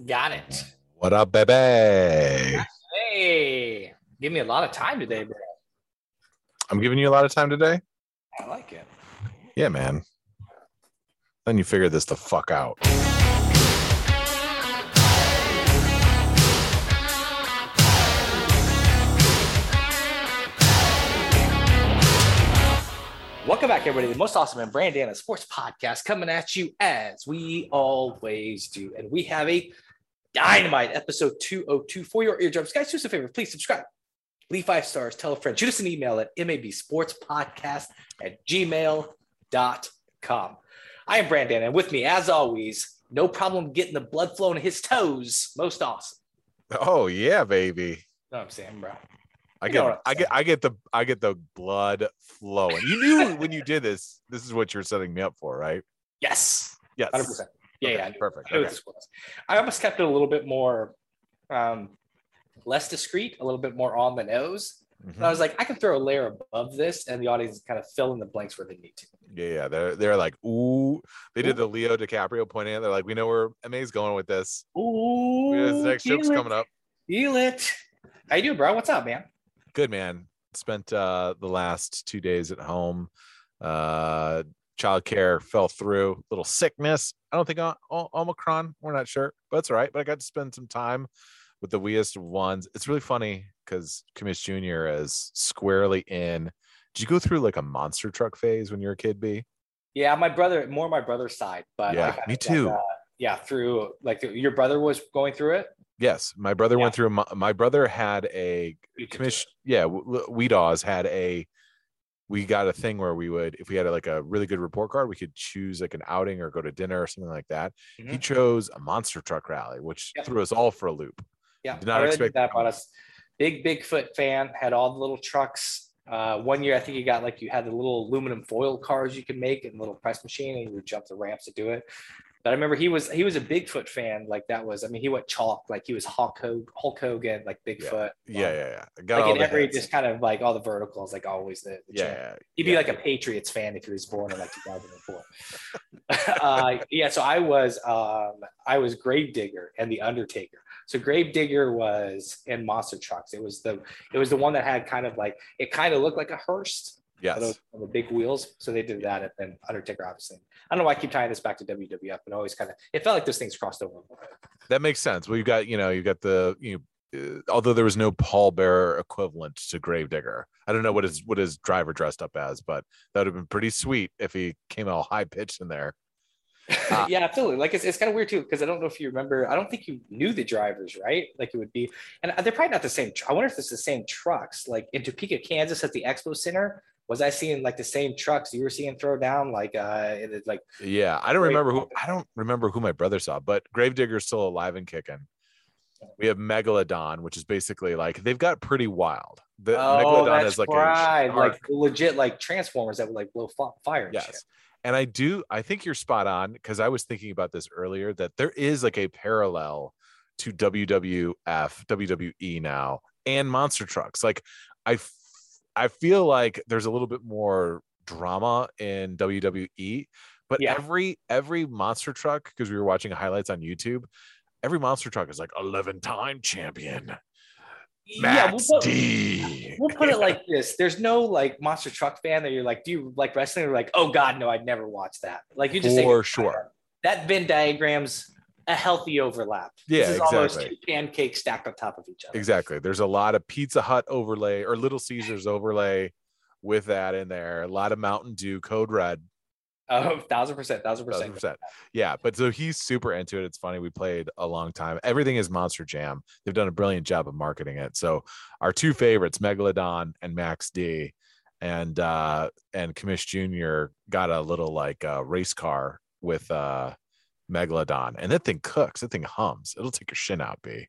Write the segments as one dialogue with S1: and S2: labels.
S1: Got it.
S2: What up, baby?
S1: Hey, give me a lot of time today, bro.
S2: I'm giving you a lot of time today.
S1: I like it.
S2: Yeah, man. Then you figure this the fuck out.
S1: Welcome back, everybody. The most awesome and Brandana Sports Podcast coming at you as we always do. And we have a dynamite episode 202 for your eardrums. Guys, do us a favor. Please subscribe. Leave five stars. Tell a friend. Shoot us an email at mabsportspodcast at gmail.com. I am Brandon, and with me, as always, no problem getting the blood flowing his toes. Most awesome.
S2: Oh yeah, baby.
S1: You know I'm saying, bro?
S2: I
S1: You
S2: get
S1: know I'm
S2: get I get the I get the blood flowing. You knew when you did this, this is what you're setting me up for, right?
S1: Yes.
S2: Yes.
S1: 100%. Yeah,
S2: Okay,
S1: yeah. I
S2: Perfect.
S1: I
S2: Okay.
S1: I almost kept it a little bit more um, less discreet, a little bit more on the nose.
S2: Mhm.
S1: I was like, I can throw a layer above this, and the audience kind of fill in the blanks where they need to.
S2: Yeah, yeah. They're they're like, ooh. They did the Leo DiCaprio pointing. They're like, we know where MA's going with this.
S1: Ooh,
S2: This next joke's
S1: it,
S2: coming up.
S1: Feel it. How you doing, bro? What's up, man?
S2: Good man. Spent uh the last two days at home. Uh childcare fell through. Little sickness. I don't think o- o- Omicron. We're not sure, but it's all right. But I got to spend some time with the weest ones. It's really funny because Commish Jr. is squarely in. Did you go through like a monster truck phase when you were a kid, B?
S1: Yeah, my brother, more my brother's side, but
S2: Yeah,
S1: got
S2: me too.
S1: uh, yeah, through like your brother was going through it.
S2: Yes, my brother
S1: Yeah.
S2: went through. My, my brother had a
S1: You could do
S2: commission. Yeah, Weedaws had a. We got a thing where we would, if we had like a really good report card, we could choose like an outing or go to dinner or something like that.
S1: it.
S2: He chose a monster truck rally, which threw us all for a loop.
S1: Yeah,
S2: Did not
S1: really
S2: expect
S1: that
S2: that.
S1: about us. Big Bigfoot fan, had all the little trucks. Uh, one year, I think you got like you had the little aluminum foil cars you could make and little press machine, and you would jump the ramps to do it. But I remember he was he was a Bigfoot fan. Like that was, I mean, he went chalk. Like he was Hulk Hogan, Hulk Hogan like Bigfoot.
S2: Yeah,
S1: um,
S2: yeah, yeah. I Got
S1: Like in every
S2: hits.
S1: just kind of like all the verticals, like always the, the
S2: yeah, yeah,
S1: He'd be
S2: yeah.
S1: like a Patriots fan if he was born in like 2004. uh, yeah, so I was um, I was Gravedigger and the Undertaker. So Gravedigger was in Monster Trucks. It was the it was the one that had kind of like it kind of looked like a hearse.
S2: Yes.
S1: The big wheels. So they did that, and then Undertaker obviously. I don't know why I keep tying this back to WWF, but always kind of it felt like those things crossed over. a little bit.
S2: That makes sense. Well, you've got, you know, you've got the, you know, uh, although there was no pallbearer equivalent to Gravedigger. I don't know what his what his driver dressed up as, but that would have been pretty sweet if he came all high pitched in there. Ah.
S1: yeah, absolutely. Like it's, it's kind of weird too because I don't know if you remember. I don't think you knew the drivers, right? Like it would be, and they're probably not the same. I wonder if it's the same trucks. Like in Topeka, Kansas, at the Expo Center, was I seeing like the same trucks you were seeing throw down? Like uh, it like
S2: Yeah, I don't remember who. I don't remember who my brother saw, but Gravedigger's still alive and kicking. We have Megalodon, which is basically like they've got pretty wild. The
S1: oh,
S2: Megalodon is like
S1: right,
S2: a
S1: like legit like transformers that would like blow fi- fire. And
S2: yes.
S1: shit.
S2: And I do I think you're spot on because I was thinking about this earlier that there is like a parallel to WWF, WWE now and monster trucks. Like I I feel like there's a little bit more drama in WWE, but
S1: Yeah.
S2: every every monster truck because we were watching highlights on YouTube, every monster truck is like 11 time champion.
S1: Yeah,
S2: Max
S1: we'll put,
S2: D.
S1: we'll put it like this: There's no like monster truck fan that you're like, do you like wrestling? Or like, oh god, no, I'd never watch that. Like you just
S2: For sure.
S1: that Venn diagram's a healthy overlap.
S2: Yeah,
S1: this is almost
S2: exactly.
S1: two pancakes stacked on top of each other.
S2: Exactly. There's a lot of Pizza Hut overlay or Little Caesars overlay with that in there. A lot of Mountain Dew, Code Red,
S1: Oh, thousand percent, thousand
S2: thousand
S1: percent.
S2: percent. Yeah, but so he's super into it. It's funny. We played a long time. Everything is Monster Jam. They've done a brilliant job of marketing it. So our two favorites, Megalodon and Max D, and uh and Commish Jr. got a little like uh race car with uh Megalodon, and that thing cooks. That thing hums. It'll take your shin out, B.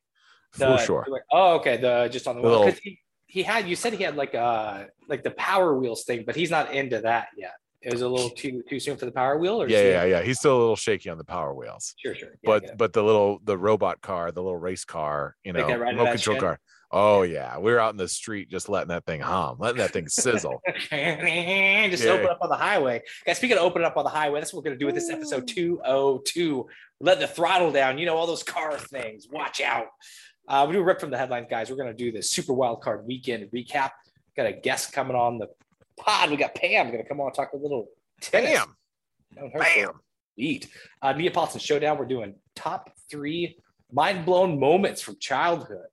S2: For
S1: The-
S2: sure.
S1: Oh, okay. The just on the
S2: The
S1: wheel. he, he had you said he had like uh like the power wheels thing, but he's not into that yet. It was a little too too soon for the power wheel, or
S2: Yeah, yeah, yeah. He's still a little shaky on the power wheels.
S1: Sure, sure. Yeah,
S2: but
S1: yeah.
S2: but the little the robot car, the little race car, you know,
S1: that right in
S2: remote control
S1: shed?
S2: car. Oh yeah, we were out in the street just letting that thing hum, letting that thing sizzle.
S1: just
S2: Yeah.
S1: open up on the highway. Guys, speaking of opening up on the highway, that's what we're gonna do with this episode 202. Let the throttle down. You know, all those car things. Watch out. Uh, we do a rip from the headlines, guys. We're gonna do the super wild card weekend recap. Got a guest coming on the pod. We got Pam gonna come on and talk a little tennis.
S2: Bam,
S1: Known
S2: bam.
S1: Eat. Uh, Neapolitan Showdown. We're doing top three mind blown moments from childhood.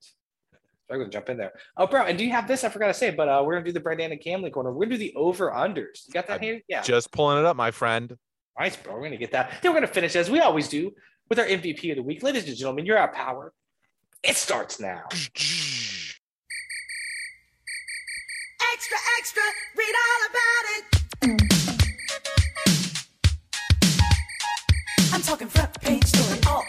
S1: So I'm gonna jump in there. Oh, bro, and do you have this? I forgot to say, but uh, we're gonna do the Brandon and Camley corner. We're gonna do the over unders. You got that,
S2: I-
S1: Hayden? Yeah.
S2: Just pulling it up, my friend.
S1: Nice, bro. We're gonna get that. Then we're gonna finish as we always do with our MVP of the week, ladies and gentlemen. You're our power. It starts now.
S3: Extra, extra, read all about it. I'm talking front page story all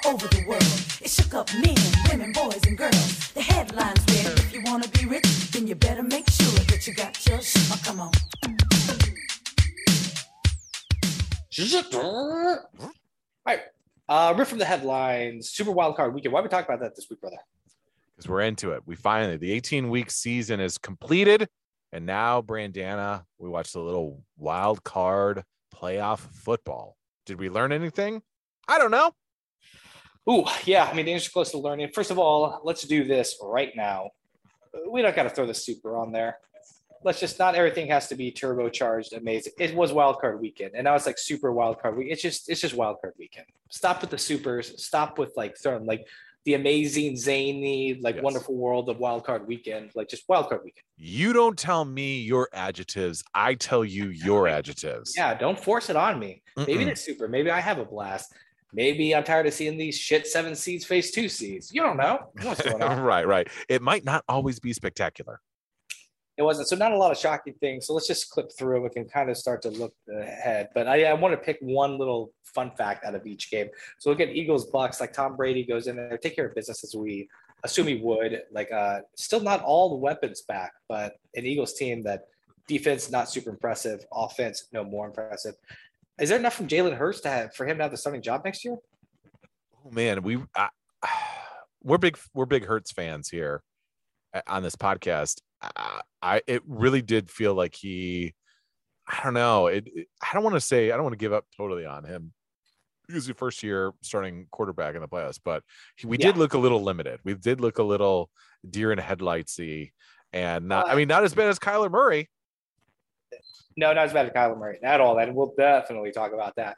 S3: over the world. It shook up men, women, boys, and girls. The headlines read, if you wanna be rich, then you better make sure that you got your shit. Oh, come on.
S1: All right. Uh, riff from the headlines. Super wild card weekend. Why are we talking about that this week, brother?
S2: because we're into it. We finally the 18 week season is completed, and now Brandana, we watched a little wild card playoff football. Did we learn anything? I don't know.
S1: Ooh, yeah. I mean, Danger's close to learning. First of all, let's do this right now. We don't got to throw the super on there. Let's just not everything has to be turbocharged, amazing. It was wild card weekend, and now it's like super wild card week. It's just it's just wild card weekend. Stop with the supers. Stop with like throwing like the amazing, zany, like
S2: Yes.
S1: wonderful world of wild card weekend. Like just wild card weekend.
S2: You don't tell me your adjectives. I tell you your adjectives.
S1: Yeah, don't force it on me. Maybe
S2: Mm-mm.
S1: it's super. Maybe I have a blast. Maybe I'm tired of seeing these shit seven seeds face two seeds. You don't know what's going on.
S2: right, right. It might not always be spectacular.
S1: It wasn't. So not a lot of shocking things. So let's just clip through. We can kind of start to look ahead. But I, I want to pick one little fun fact out of each game. So look at Eagles Bucks. Like Tom Brady goes in there, take care of business as we assume he would. Like uh, still not all the weapons back, but an Eagles team that defense not super impressive, offense no more impressive. Is there enough from Jalen Hurts to have for him to have the starting job next year?
S2: Oh man, we I, we're big we're big Hurts fans here uh, on this podcast. I, I it really did feel like he I don't know. It, it- I don't want to say I don't want to give up totally on him. He was the first year starting quarterback in the playoffs, but he, we did look a little limited. We did look a little deer in headlightsy and not I
S1: Uh,
S2: mean not as bad as Kyler Murray.
S1: No, not as bad as Kyler Murray at all. And we'll definitely talk about that.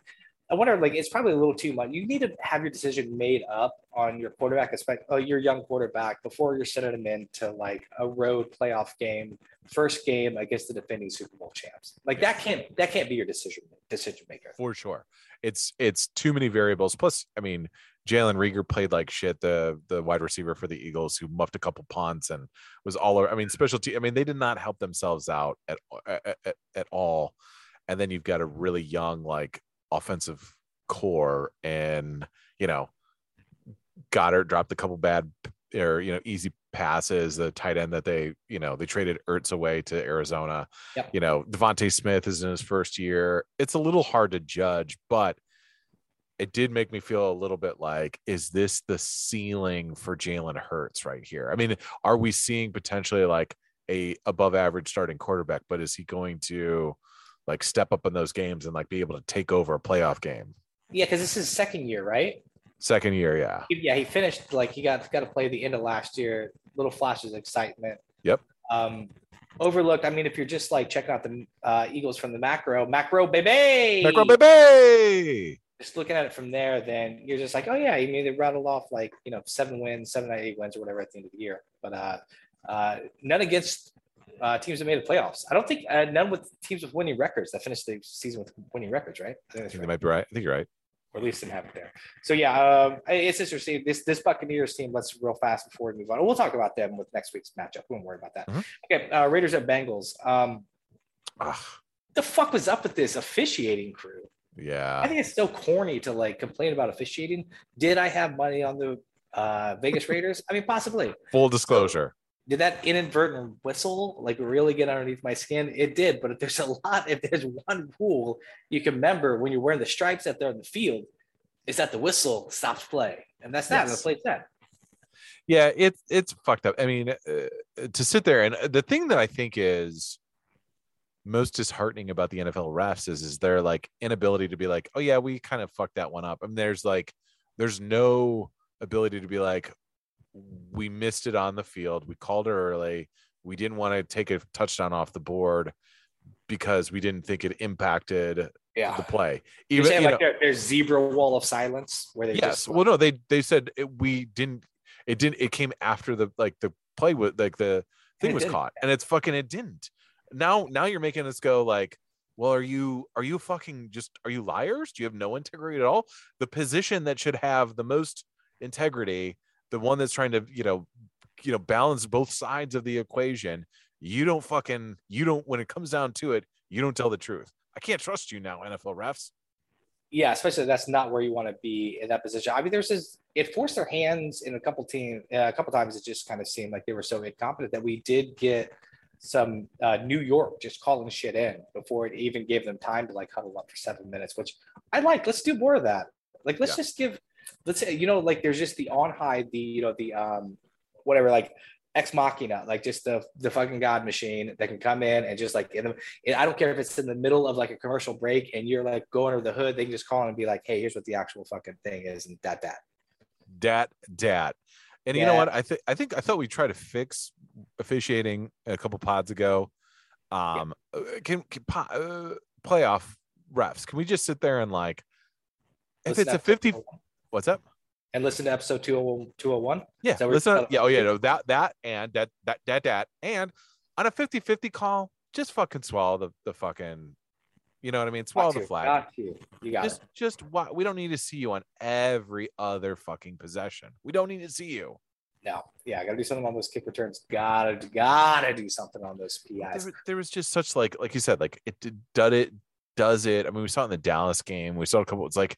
S1: I wonder, like, it's probably a little too much. You need to have your decision made up on your quarterback, especially uh, your young quarterback, before you're sending him into like a road playoff game, first game against the defending Super Bowl champs. Like that can't that can't be your decision decision maker.
S2: for sure. It's it's too many variables. Plus, I mean, Jalen Reagor played like shit. The the wide receiver for the Eagles who muffed a couple punts and was all. over- I mean, specialty. I mean, they did not help themselves out at at, at, all. And then you've got a really young like offensive core, and you know, Goedert dropped a couple bad or you know easy passes. The tight end that they you know they traded Ertz away to Arizona.
S1: Yep.
S2: You know DeVonta Smith is in his first year. It's a little hard to judge, but it did make me feel a little bit like, is this the ceiling for Jalen Hurts right here? I mean, are we seeing potentially like a above average starting quarterback, but is he going to like step up in those games and like be able to take over a playoff game?
S1: Yeah, because this is second year, right?
S2: Second year, yeah.
S1: Yeah, he finished like he got got to play the end of last year. Little flashes of excitement.
S2: Yep.
S1: Um, overlooked. I mean, if you're just like checking out the uh, Eagles from the macro, macro baby,
S2: Macro baby.
S1: Just looking at it from there, then you're just like, oh yeah, you mean they rattled off like you know seven wins, seven out of eight wins or whatever at the end of the year. But uh, uh, none against uh, teams that made the playoffs. I don't think uh, none with teams with winning records that finished the season with winning records, right? I think
S2: I think
S1: right
S2: they might be right. I think you're right.
S1: or at least didn't have it there. So yeah, um, it's interesting. This this Buccaneers team. Let's real fast before we move on. We'll talk about them with next week's matchup. We won't worry about that.
S2: Mhm.
S1: Okay, uh, Raiders at Bengals. Um,
S2: Ugh,
S1: the fuck was up with this officiating crew? I think it's so corny to like complain about officiating. Did I have money on the uh, Vegas Raiders? I mean, possibly.
S2: Full disclosure.
S1: Did that inadvertent whistle like really get underneath my skin? It did, but if there's a lot, if there's one rule you can remember when you're wearing the stripes out there in the field, is that the whistle stops play, and that's that.
S2: Yes.
S1: The play's that.
S2: Yeah, it's it's fucked up. I mean, uh, to sit there and uh, the thing that I think is most disheartening about the NFL refs is is their like inability to be like, oh yeah, we kind of fucked that one up. I mean, there's like, there's no ability to be like, we missed it on the field, we called it early, we didn't want to take a touchdown off the board because we didn't think it impacted
S1: Yeah.
S2: the play. Even
S1: saying
S2: you
S1: like
S2: know-
S1: there, there's zebra wall of silence where they
S2: yes
S1: just
S2: well no they they said it, we didn't it didn't it came after the like the play was like the thing was
S1: didn't.
S2: caught and it's fucking it didn't now now you're making us go like well are you are you fucking just are you liars do you have no integrity at all the position that should have the most integrity the one that's trying to you know you know balance both sides of the equation you don't fucking you don't when it comes down to it you don't tell the truth i can't trust you now nfl refs
S1: yeah, especially that's not where you want to be in that position. I mean, there's this it forced their hands in a couple team uh, a couple times. It just kind of seemed like they were so incompetent that we did get some uh, New York just calling shit in before it even gave them time to like huddle up for seven minutes, which I like. Let's do more of that. Like, let's
S2: Yeah.
S1: just give. Let's say you know, like there's just the on high, the you know the um whatever like ex machina, like just the the fucking god machine that can come in and just like in the, I don't care if it's in the middle of like a commercial break and you're like going under the hood, they can just call in and be like, hey, here's what the actual fucking thing is, and that that.
S2: dat dat and you know what? I think i think i thought we tried to fix officiating a couple pods ago. Um uh, can, can uh, playoff refs can we just sit there and like if
S1: Listen
S2: it's a
S1: to
S2: 50 what's up?
S1: And listen to episode 20 201.
S2: yeah
S1: Is that what
S2: listen
S1: you're-
S2: yeah oh yeah no, that that and that that that that. And on a 50 50 call just fucking swallow the the fucking you know what i mean swallow the
S1: to,
S2: flag
S1: got to. You got
S2: just
S1: it.
S2: just why we don't need to see you on every other fucking possession we don't need to see you
S1: No, yeah, I gotta do something on those kick returns. Gotta gotta do something on those
S2: there,
S1: PIs.
S2: was- there was just such like like you said like it did did it does it i mean we saw it in the dallas game we saw a couple it's like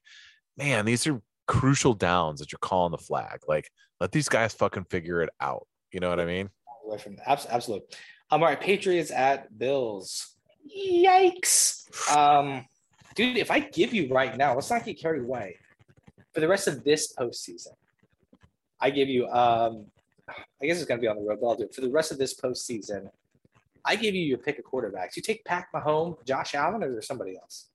S2: man these are crucial downs that you're calling the flag like let these guys fucking figure it out you know what i mean
S1: Away from abs- absolutely. Um, all right, Patriots at Bills. Yikes. Um, dude, if I give you right now, let's not get carried away. For the rest of this postseason, I give you um I guess it's gonna be on the road, but I'll do it. For the rest of this postseason, I give you your pick of quarterbacks. You take Pat Mahomes, Josh Allen, or is there somebody else?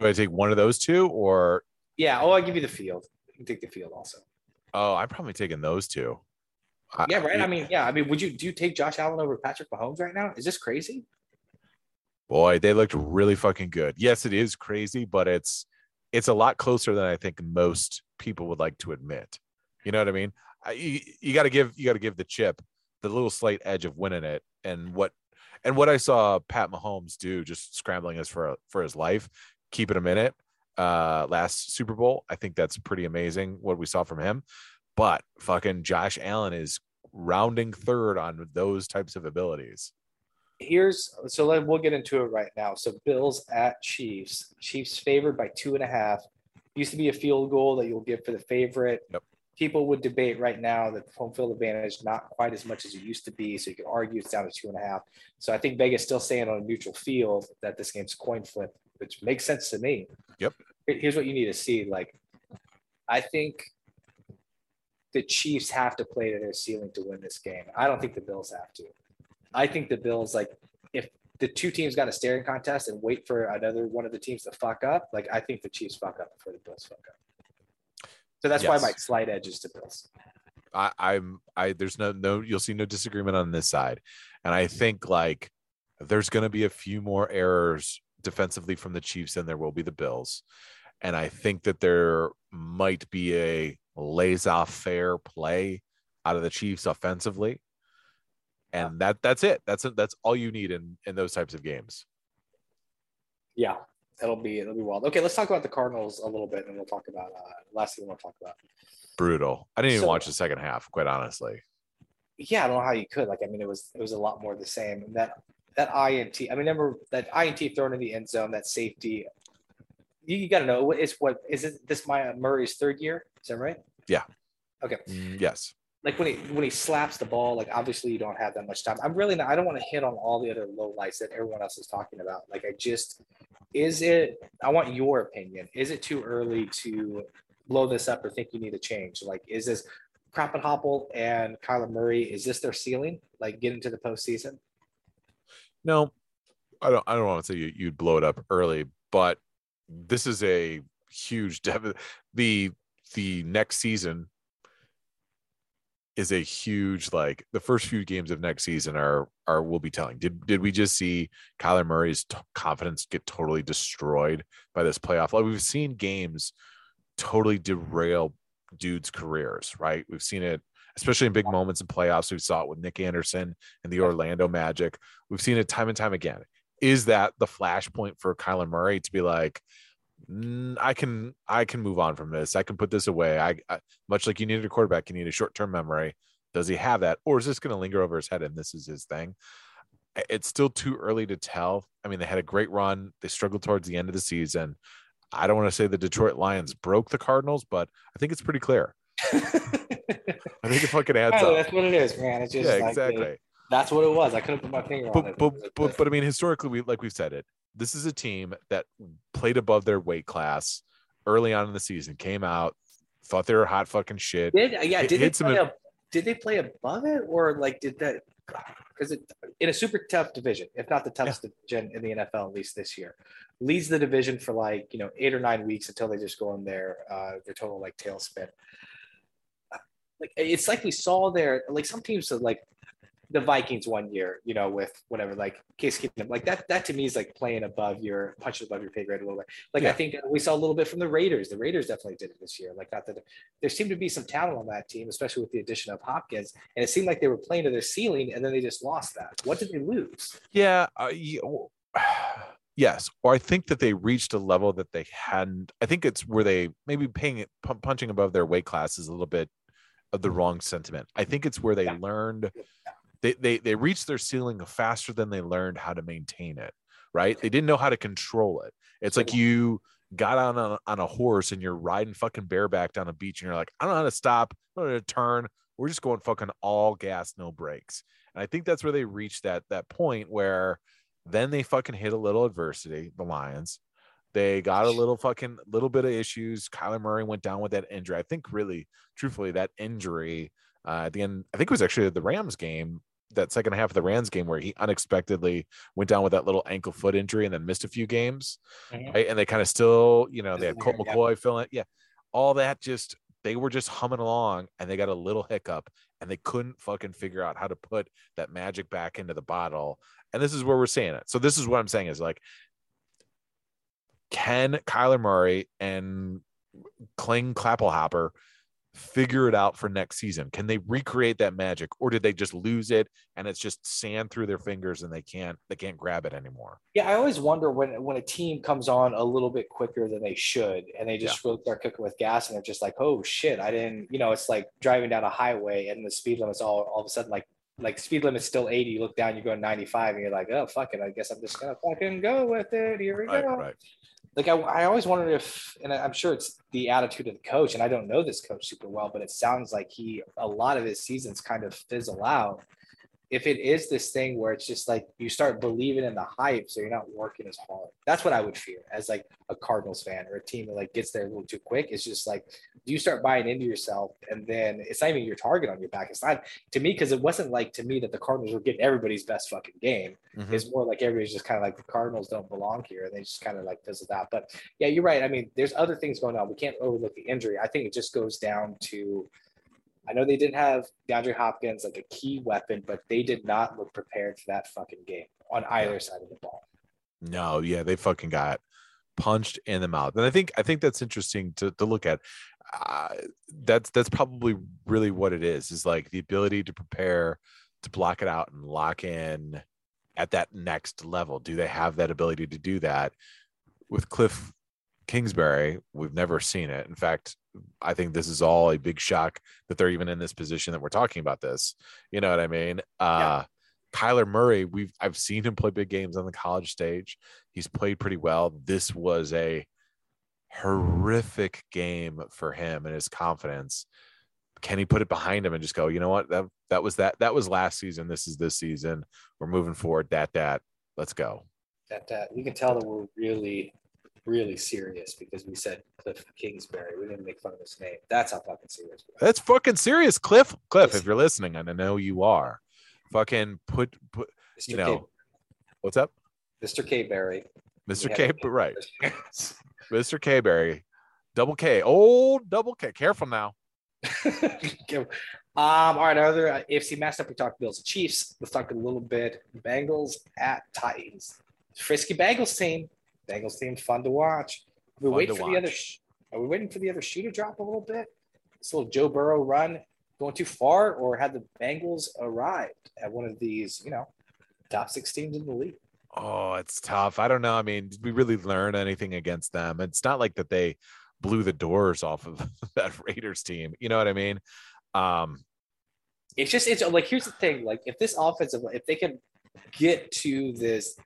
S2: do i take one of those two or
S1: Yeah, oh, I give you the field. You can take the field also.
S2: oh i'm probably taking those two I-
S1: Yeah, right. I mean, yeah. I mean, would you do you take Josh Allen over Patrick Mahomes right now? Is this crazy?
S2: boy they looked really fucking good yes it is crazy but it's it's a lot closer than i think most people would like to admit you know what i mean I, you, you got to give you got to give the chip the little slight edge of winning it and what and what i saw pat mahomes do just scrambling us for for his life keeping him in it uh last super bowl i think that's pretty amazing what we saw from him but fucking josh allen is rounding third on those types of abilities
S1: Here's so let, we'll get into it right now. So Bills at Chiefs. Chiefs favored by two and a half. Used to be a field goal that you'll give for the favorite.
S2: Yep.
S1: People would debate right now that the home field advantage not quite as much as it used to be. So you could argue it's down to two and a half. So I think Vegas still saying on a neutral field that this game's coin flip, which makes sense to me.
S2: Yep.
S1: Here's what you need to see. Like, I think the Chiefs have to play to their ceiling to win this game. I don't think the Bills have to. I think the Bills, like, if the two teams got a staring contest and wait for another one of the teams to fuck up, like, I think the Chiefs fuck up before the Bills fuck up. So that's why
S2: Yes.
S1: my slight edge is to Bills.
S2: I, I'm I there's no no you'll see no disagreement on this side. And I think like there's gonna be a few more errors defensively from the Chiefs than there will be the Bills. And I think that there might be a laissez-faire play out of the Chiefs offensively. And that that's it. That's it. That's all you need in in those types of games.
S1: Yeah, it'll be it'll be wild. Okay, let's talk about the Cardinals a little bit, and we'll talk about uh, last thing we want to talk about.
S2: Brutal. I didn't even
S1: So-
S2: watch the second half, quite honestly.
S1: Yeah, I don't know how you could. Like, I mean, it was it was a lot more the same. And that that INT. I mean, remember that INT thrown in the end zone, that safety. You, you got to know what is what is it? This my uh, Murray's third year. Is that right? Yeah. Okay.
S2: Mm, yes.
S1: like when he when he slaps the ball, like obviously you don't have that much time. I'm really not. I don't want to hit on all the other low lights that everyone else is talking about. Like I just, is it? I want your opinion. Is it too early to blow this up or think you need a change? Like, is this Hopple and Kyler Murray? Is this their ceiling? Like, get into the postseason?
S2: No, I don't. I don't want to say you, you'd blow it up early, but this is a huge dev- the the next season is a huge like the first few games of next season are are will be telling. Did did we just see Kyler Murray's t- confidence get totally destroyed by this playoff? Like we've seen games totally derail dudes' careers, right? We've seen it especially in big moments in playoffs. We saw it with Nick Anderson and the Orlando Magic. We've seen it time and time again. Is that the flashpoint for Kyler Murray to be like, I can I can move on from this. I can put this away. I, I much like you needed a quarterback, you need a short term memory. Does he have that, or is this going to linger over his head and this is his thing? It's still too early to tell. I mean, they had a great run. They struggled towards the end of the season. I don't want to say the Detroit Lions broke the Cardinals, but I think it's pretty clear. I think it fucking adds
S1: oh,
S2: up.
S1: That's what it is, man. It's just
S2: yeah,
S1: like,
S2: exactly.
S1: That's what it was. I couldn't put my finger
S2: but,
S1: on it.
S2: But, but, but I mean, historically, we like we've said it. This is a team that played above their weight class early on in the season. Came out, thought they were hot fucking shit.
S1: Did yeah? Did they
S2: hit some
S1: play a, Did they play above it or like did that? Because it in a super tough division, if not the toughest division in the NFL, at least this year, leads the division for like you know eight or nine weeks until they just go in their uh, their total like tailspin. Like it's like we saw there, like some teams are like the Vikings one year, you know, with whatever, like Case Keenum, like that. That to me is like playing above your punches above your pay grade a little bit. Like I think we saw a little bit from the Raiders. The Raiders definitely did it this year. Like not that there seemed to be some talent on that team, especially with the addition of Hopkins, and it seemed like they were playing to their ceiling, and then they just lost that. What did they lose?
S2: Yeah. Uh, ye- yes. Or I think that they reached a level that they hadn't. I think it's where they maybe paying it, pu- punching above their weight class is a little bit of the wrong sentiment. I think it's where they
S1: Yeah.
S2: learned they, they they reached their ceiling faster than they learned how to maintain it. Right? They didn't know how to control it. It's like you got on a, on a horse and you're riding fucking bareback down a beach and you're like, I don't know how to stop. I don't know how to turn. We're just going fucking all gas, no brakes. And I think that's where they reached that that point where then they fucking hit a little adversity, the Lions. They got a little fucking little bit of issues. Kyler Murray went down with that injury. I think really, truthfully, that injury uh, at the end, I think it was actually the Rams game, that second half of the Rams game where he unexpectedly went down with that little ankle foot injury and then missed a few games.
S1: Mhm.
S2: Right. And they kind of still, you know, they had Colt
S1: Yeah.
S2: McCoy filling it. Yeah. All that just they were just humming along and they got a little hiccup and they couldn't fucking figure out how to put that magic back into the bottle. And this is where we're saying it. So this is what I'm saying is like, can Kyler Murray and Kling Clappelhopper figure it out for next season? Can they recreate that magic, or did they just lose it and it's just sand through their fingers and they can't they can't grab it anymore?
S1: Yeah, I always wonder when when a team comes on a little bit quicker than they should, and they just really start cooking with gas, and they're just like, "Oh shit, I didn't." You know, it's like driving down a highway and the speed limit's all all of a sudden like like speed limit's still 80. You look down, you go 95, and you're like, "Oh fuck it, I guess I'm just gonna fucking go with it." Here we
S2: Right,
S1: go.
S2: right.
S1: Like I, I always wondered if, and I'm sure it's the attitude of the coach, and I don't know this coach super well, but it sounds like he a lot of his seasons kind of fizzle out. If it is this thing where it's just like you start believing in the hype, so you're not working as hard. That's what I would fear as like a Cardinals fan or a team that like gets there a little too quick. It's just like you start buying into yourself, and then it's not even your target on your back. It's not to me because it wasn't like to me that the Cardinals were getting everybody's best fucking game
S2: Mhm.
S1: it's more like everybody's just kind of like the Cardinals don't belong here, and they just kind of like fizzle out. But yeah, you're right. I mean, there's other things going on. We can't overlook the injury. I think it just goes down to. I know they didn't have DeAndre Hopkins like a key weapon, but they did not look prepared for that fucking game on either side of the ball.
S2: No, yeah, they fucking got punched in the mouth, and I think I think that's interesting to to look at. Uh, that's that's probably really what it is. Is like the ability to prepare to block it out and lock in at that next level. Do they have that ability to do that with Kliff Kingsbury? We've never seen it. In fact, I think this is all a big shock that they're even in this position that we're talking about this. You know what I mean? Uh Kyler Murray, we've I've seen him play big games on the college stage. He's played pretty well. This was a horrific game for him and his confidence. Can he put it behind him and just go, you know what? That that was that that was last season. This is this season. We're moving forward. That that. Let's go.
S1: That that you can tell that we're really really serious because we said Kliff Kingsbury. We didn't make fun of his name. That's how fucking serious.
S2: That's fucking serious, Kliff. Kliff, if you're listening, and I know you are, fucking put put.
S1: Mr.
S2: You know,
S1: K,
S2: what's up,
S1: Mr. K Berry.
S2: Mr. K? Right, Mr. K. Berry, double K, old double K. Careful now.
S1: um, all right, other uh, AFC matchup, we talked Bills and Chiefs. Let's talk a little bit Bengals at Titans. Frisky Bengals team. Bengals team, fun to watch. Are we
S2: Fun
S1: waiting for the other. sh- Are we waiting for the other shoe to drop a little bit? This little Joe Burrow run going too far, or had the Bengals arrived at one of these, you know, top six teams in the league?
S2: Oh, it's tough. I don't know. I mean, did we really learn anything against them? It's not like that they blew the doors off of that Raiders team. You know what I mean? Um,
S1: it's just it's like here's the thing like if this offensive if they can get to this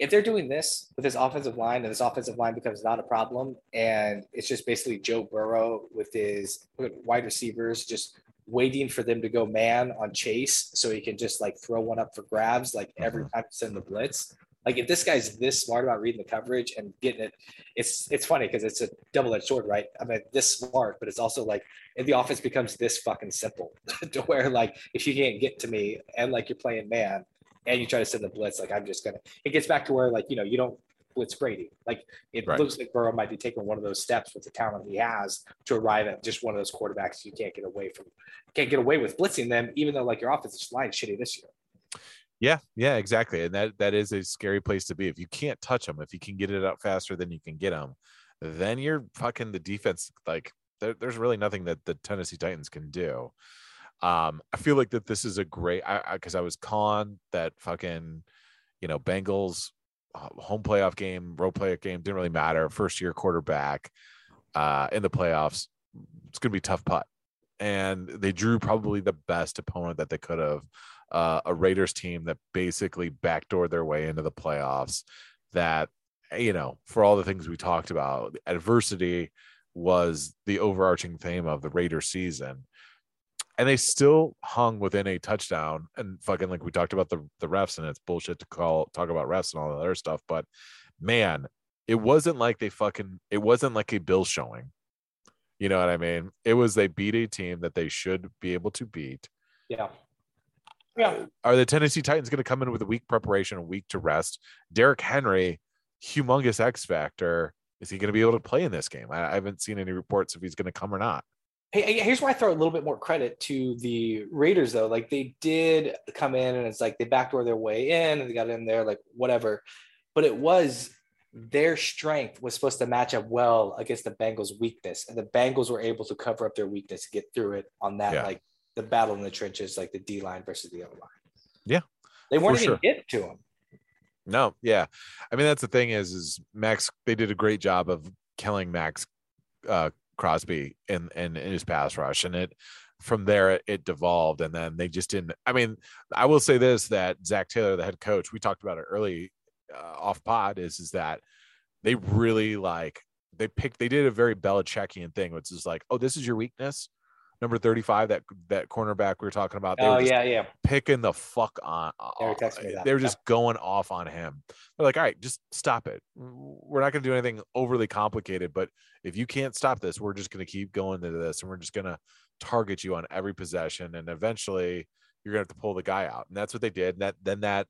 S1: if they're doing this with this offensive line and this offensive line becomes not a problem. And it's just basically joe burrow with his wide receivers just waiting for them to go man on chase so he can just like throw one up for grabs like every uh-huh. time to send the blitz. Like if this guy's this smart about reading the coverage and getting it it's it's funny because it's a double-edged sword right? I mean this smart but it's also like if the offense becomes this fucking simple to where like if you can't get to me and like you're playing man and you try to send the blitz, like I'm just gonna it gets back to where like you know you don't blitz Brady. Like it
S2: Right.
S1: looks like Burrow might be taking one of those steps with the talent he has to arrive at just one of those quarterbacks you can't get away from can't get away with blitzing them, even though like your offensive line shitty this year.
S2: yeah, yeah, exactly. And that that is a scary place to be. If you can't touch them, if you can get it out faster than you can get them, then you're fucking the defense. Like there, there's really nothing that the Tennessee Titans can do. Um, I feel like that this is a great I because I, was con that fucking, you know, Bengals uh, home playoff game, road playoff game didn't really matter. First year quarterback uh, in the playoffs, it's gonna be tough putt. And they drew probably the best opponent that they could have, uh, a Raiders team that basically backdoored their way into the playoffs. That you know, for all the things we talked about, adversity was the overarching theme of the Raiders season and they still hung within a touchdown and fucking like we talked about the the refs and it's bullshit to call talk about refs and all that other stuff but man it wasn't like they fucking it wasn't like a bill showing. You know what i mean? It was they beat a team that they should be able to beat.
S1: Yeah. Yeah.
S2: are the tennessee titans going to come in with a week preparation a week to rest? Derrick henry humongous x factor. Is he going to be able to play in this game? I, I haven't seen any reports if he's going to come or not
S1: Hey, here's where I throw a little bit more credit to the Raiders, though. Like they did come in, and it's like they backdoor their way in, and they got in there, like whatever. But it was their strength was supposed to match up well against the Bengals' weakness, and the Bengals were able to cover up their weakness, to get through it on that,
S2: Yeah.
S1: like the battle in the trenches, like the D line versus the O line.
S2: Yeah,
S1: they weren't even
S2: sure.
S1: getting to them.
S2: No, yeah. I mean, that's the thing is, is Max, they did a great job of killing Max uh, Crosby in, in his pass rush. And it, from there, it, it devolved. And then they just didn't. I mean, I will say this that Zac Taylor, the head coach, we talked about it early uh, off pod, is, is that they really like, they picked, they did a very Belichickian thing, which is like, oh, this is your weakness. Number 35, that that cornerback we were talking about. They
S1: Oh yeah, yeah.
S2: picking the fuck on.
S1: They were texting me that.
S2: They were just going off on him. They're like, all right, just stop it. We're not going to do anything overly complicated, but if you can't stop this, we're just going to keep going into this, and we're just going to target you on every possession, and eventually you're going to have to pull the guy out, and that's what they did. And that then that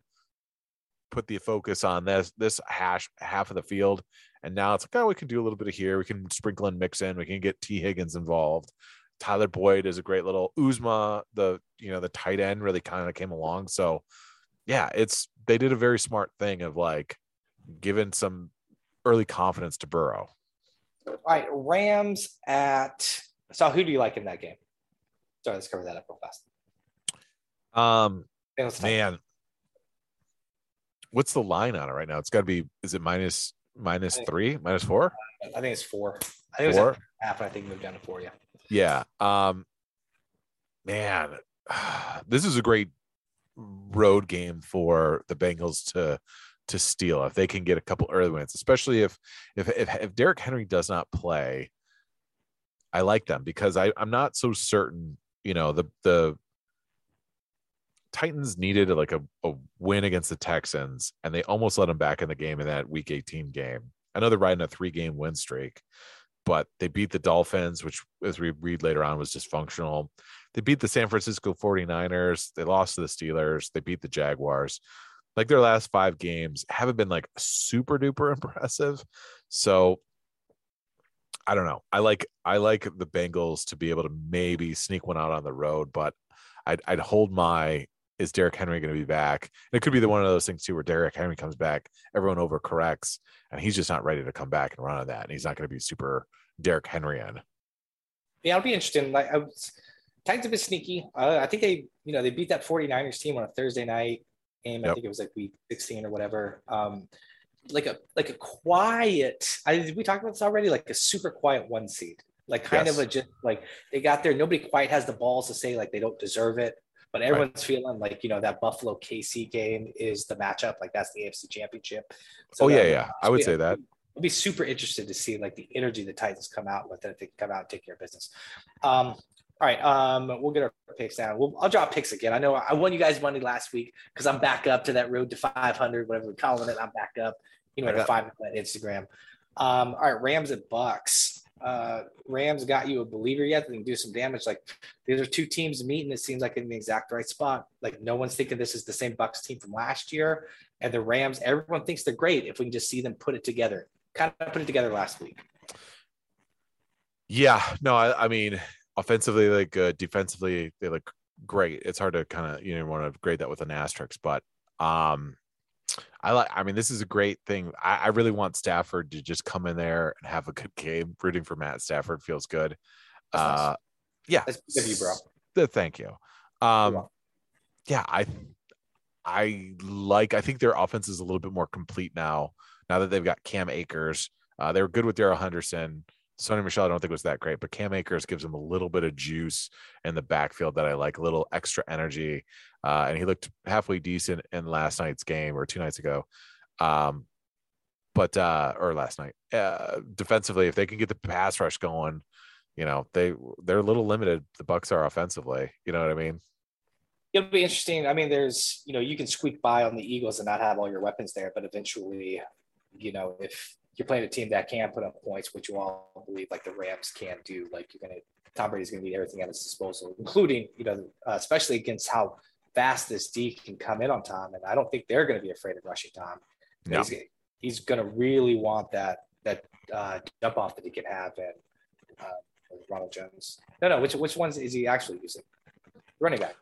S2: put the focus on this this hash half of the field, and now it's like, oh, we can do a little bit of here. We can sprinkle and mix in. We can get Tee Higgins involved. Tyler Boyd is a great little Uzomah, the you know the tight end really kind of came along. So yeah, it's they did a very smart thing of like giving some early confidence to Burrow.
S1: All right, Rams at. So who do you like in that game? Sorry, let's cover that up real fast.
S2: Um man, what's the line on it right now? It's got to be is it minus minus three, minus four,
S1: I think it's four. I think it was
S2: four?
S1: half. and I think it moved down to four. Yeah.
S2: Yeah. Um man, this is a great road game for the Bengals to to steal if they can get a couple early wins, especially if if if, if Derrick Henry does not play. I like them because I I'm not so certain, you know, the the Titans needed like a, a win against the Texans and they almost let them back in the game in that week 18 game. I know they're riding a three game win streak, but they beat the Dolphins, which, as we read later on, was dysfunctional. They beat the San Francisco 49ers. They lost to the Steelers. They beat the Jaguars. Like their last five games haven't been like super duper impressive. So I don't know. I like I like the Bengals to be able to maybe sneak one out on the road, but I'd I'd hold my is Derrick Henry going to be back? And it could be the one of those things too where Derrick Henry comes back, everyone overcorrects, and he's just not ready to come back and run on that, and he's not going to be super Derrick Henry in.
S1: Yeah, it'll be interesting. Like I was Titans a bit sneaky. Uh, I think they, you know, they beat that 49ers team on a Thursday night game. Yep. I think it was like week 16 or whatever. Um, like a like a quiet. I did we talk about this already? Like a super quiet one seed. Like kind yes. of a just like they got there. Nobody quite has the balls to say like they don't deserve it. But everyone's right. feeling like you know that Buffalo KC game is the matchup. Like that's the AFC Championship.
S2: So oh yeah, yeah, I would say that.
S1: I'd be super interested to see like the energy the Titans come out with and if they come out and take care of business. Um, all right, um, we'll get our picks down. We'll, I'll drop picks again. I know I won you guys money last week because I'm back up to that road to 500, whatever we're calling it. I'm back up. You know, to find me on Instagram. Um, all right, Rams and Bucks. Uh, Rams got you a believer yet? They can do some damage. Like these are two teams meeting. It seems like in the exact right spot. Like no one's thinking this is the same Bucks team from last year. And the Rams, everyone thinks they're great if we can just see them put it together. Kind of put it together last week.
S2: Yeah, no, I, I mean, offensively look good defensively they look great it's hard to kind of you know want to grade that with an asterisk but um I like I mean this is a great thing I, I really want Stafford to just come in there and have a good game rooting for Matt Stafford feels good uh yeah
S1: you bro
S2: thank you um yeah I I like I think their offense is a little bit more complete now now that they've got Cam Akers uh, they were good with Darrell Henderson Sony Michel, I don't think was that great, but Cam Akers gives him a little bit of juice in the backfield that I like, a little extra energy. Uh, and he looked halfway decent in last night's game or two nights ago. Um, but uh, or last night, uh, defensively, if they can get the pass rush going, you know, they they're a little limited. The Bucks are offensively. You know what I mean?
S1: It'll be interesting. I mean, there's you know, you can squeak by on the Eagles and not have all your weapons there, but eventually, you know, if you're playing a team that can put up points, which you all believe like the Rams can do. Like you're gonna Tom Brady's gonna need everything at his disposal, including you know uh, especially against how fast this D can come in on Tom. And I don't think they're gonna be afraid of rushing Tom. No. He's, he's gonna really want that that uh, jump off that he can have and uh, Ronald Jones. No, no, which which ones is he actually using? Running back.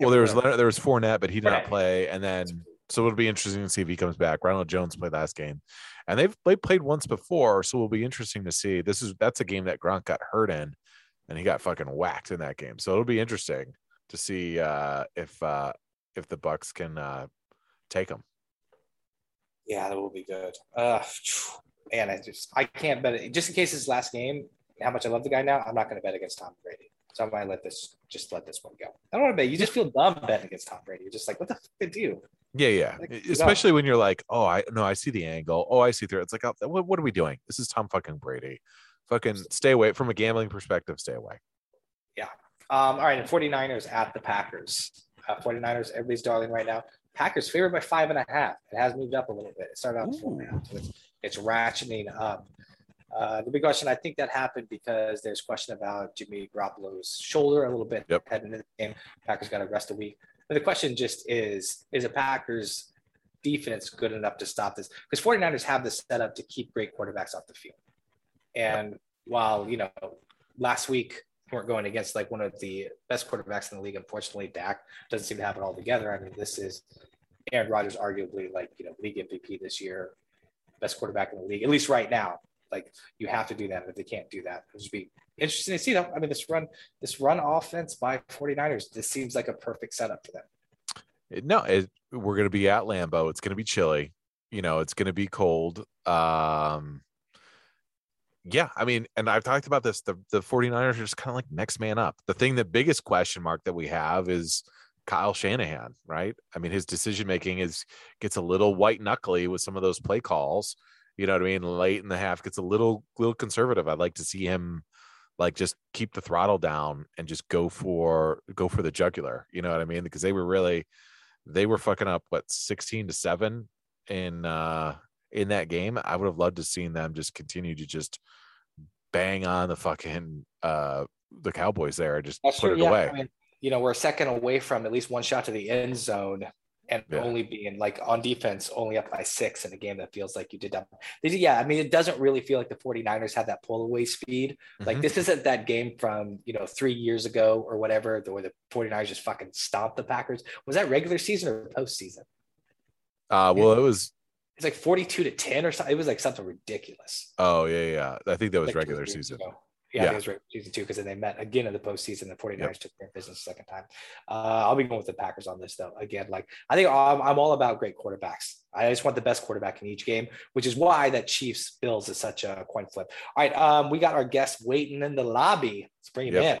S2: Well, there was there was Fournette, but he did Fournette. not play, and then so it'll be interesting to see if he comes back. Ronald Jones played last game, and they've they played once before, so it'll be interesting to see. This is that's a game that Gronk got hurt in, and he got fucking whacked in that game. So it'll be interesting to see uh, if uh, if the Bucks can uh, take them.
S1: Yeah, that will be good. Uh, man, I just I can't bet it. Just in case his last game, how much I love the guy now, I'm not going to bet against Tom Brady. So I might let this just let this one go. I don't want to bet. You just feel dumb betting against Tom Brady. You're just like, what the fuck did you?
S2: Yeah, yeah. Like, Especially when you're like, oh, I no, I see the angle. Oh, I see through. It's like, oh, what, what are we doing? This is Tom fucking Brady. Fucking stay away from a gambling perspective. Stay away.
S1: Yeah. Um. All right. And 49ers at the Packers. Uh, 49ers, everybody's darling right now. Packers favored by five and a half. It has moved up a little bit. It started out four and a half, so it's, it's ratcheting up. Uh, the big question, I think that happened because there's question about Jimmy Garoppolo's shoulder a little bit
S2: yep.
S1: heading into the game. Packers got to rest a week. But the question just is, is a Packers defense good enough to stop this? Because 49ers have the setup to keep great quarterbacks off the field. And while, you know, last week weren't going against like one of the best quarterbacks in the league, unfortunately, Dak doesn't seem to have it all together. I mean, this is Aaron Rodgers, arguably like, you know, league MVP this year, best quarterback in the league, at least right now. Like you have to do that. If they can't do that, it'll just be interesting to see though. I mean, this run, this run offense by 49ers, this seems like a perfect setup for them.
S2: No, it, we're going to be at Lambeau. It's going to be chilly. You know, it's going to be cold. Um, yeah, I mean, and I've talked about this. The the 49ers are just kind of like next man up. The thing, the biggest question mark that we have is Kyle Shanahan, right? I mean, his decision making is gets a little white knuckly with some of those play calls. You know what I mean? Late in the half gets a little little conservative. I'd like to see him like just keep the throttle down and just go for go for the jugular. You know what I mean? Because they were really they were fucking up what 16 to 7 in uh in that game. I would have loved to seen them just continue to just bang on the fucking uh the Cowboys there, just
S1: That's
S2: put
S1: true.
S2: it
S1: Yeah.
S2: away.
S1: I mean, you know, we're a second away from at least one shot to the end zone and
S2: Yeah.
S1: only being like on defense, only up by six in a game that feels like you did that. Yeah. I mean, it doesn't really feel like the 49ers have that pull away speed. Like
S2: Mhm.
S1: this isn't that game from, you know, three years ago or whatever, the- where the 49ers just fucking stomped the Packers. Was that regular season or postseason?
S2: uh well it was
S1: It's like 42 to 10 or something. It was like something ridiculous.
S2: oh yeah, yeah. I think that was
S1: like
S2: regular season.
S1: ago. Yeah,
S2: Yeah.
S1: it was regular season too, because then they met again in the postseason. The 49ers took their business a second time. Uh, I'll be going with the Packers on this though. Again, like I think I'm, I'm all about great quarterbacks. I just want the best quarterback in each game, which is why that Chiefs Bills is such a coin flip. All right, um, we got our guest waiting in the lobby. Let's bring him
S2: Yep.
S1: in.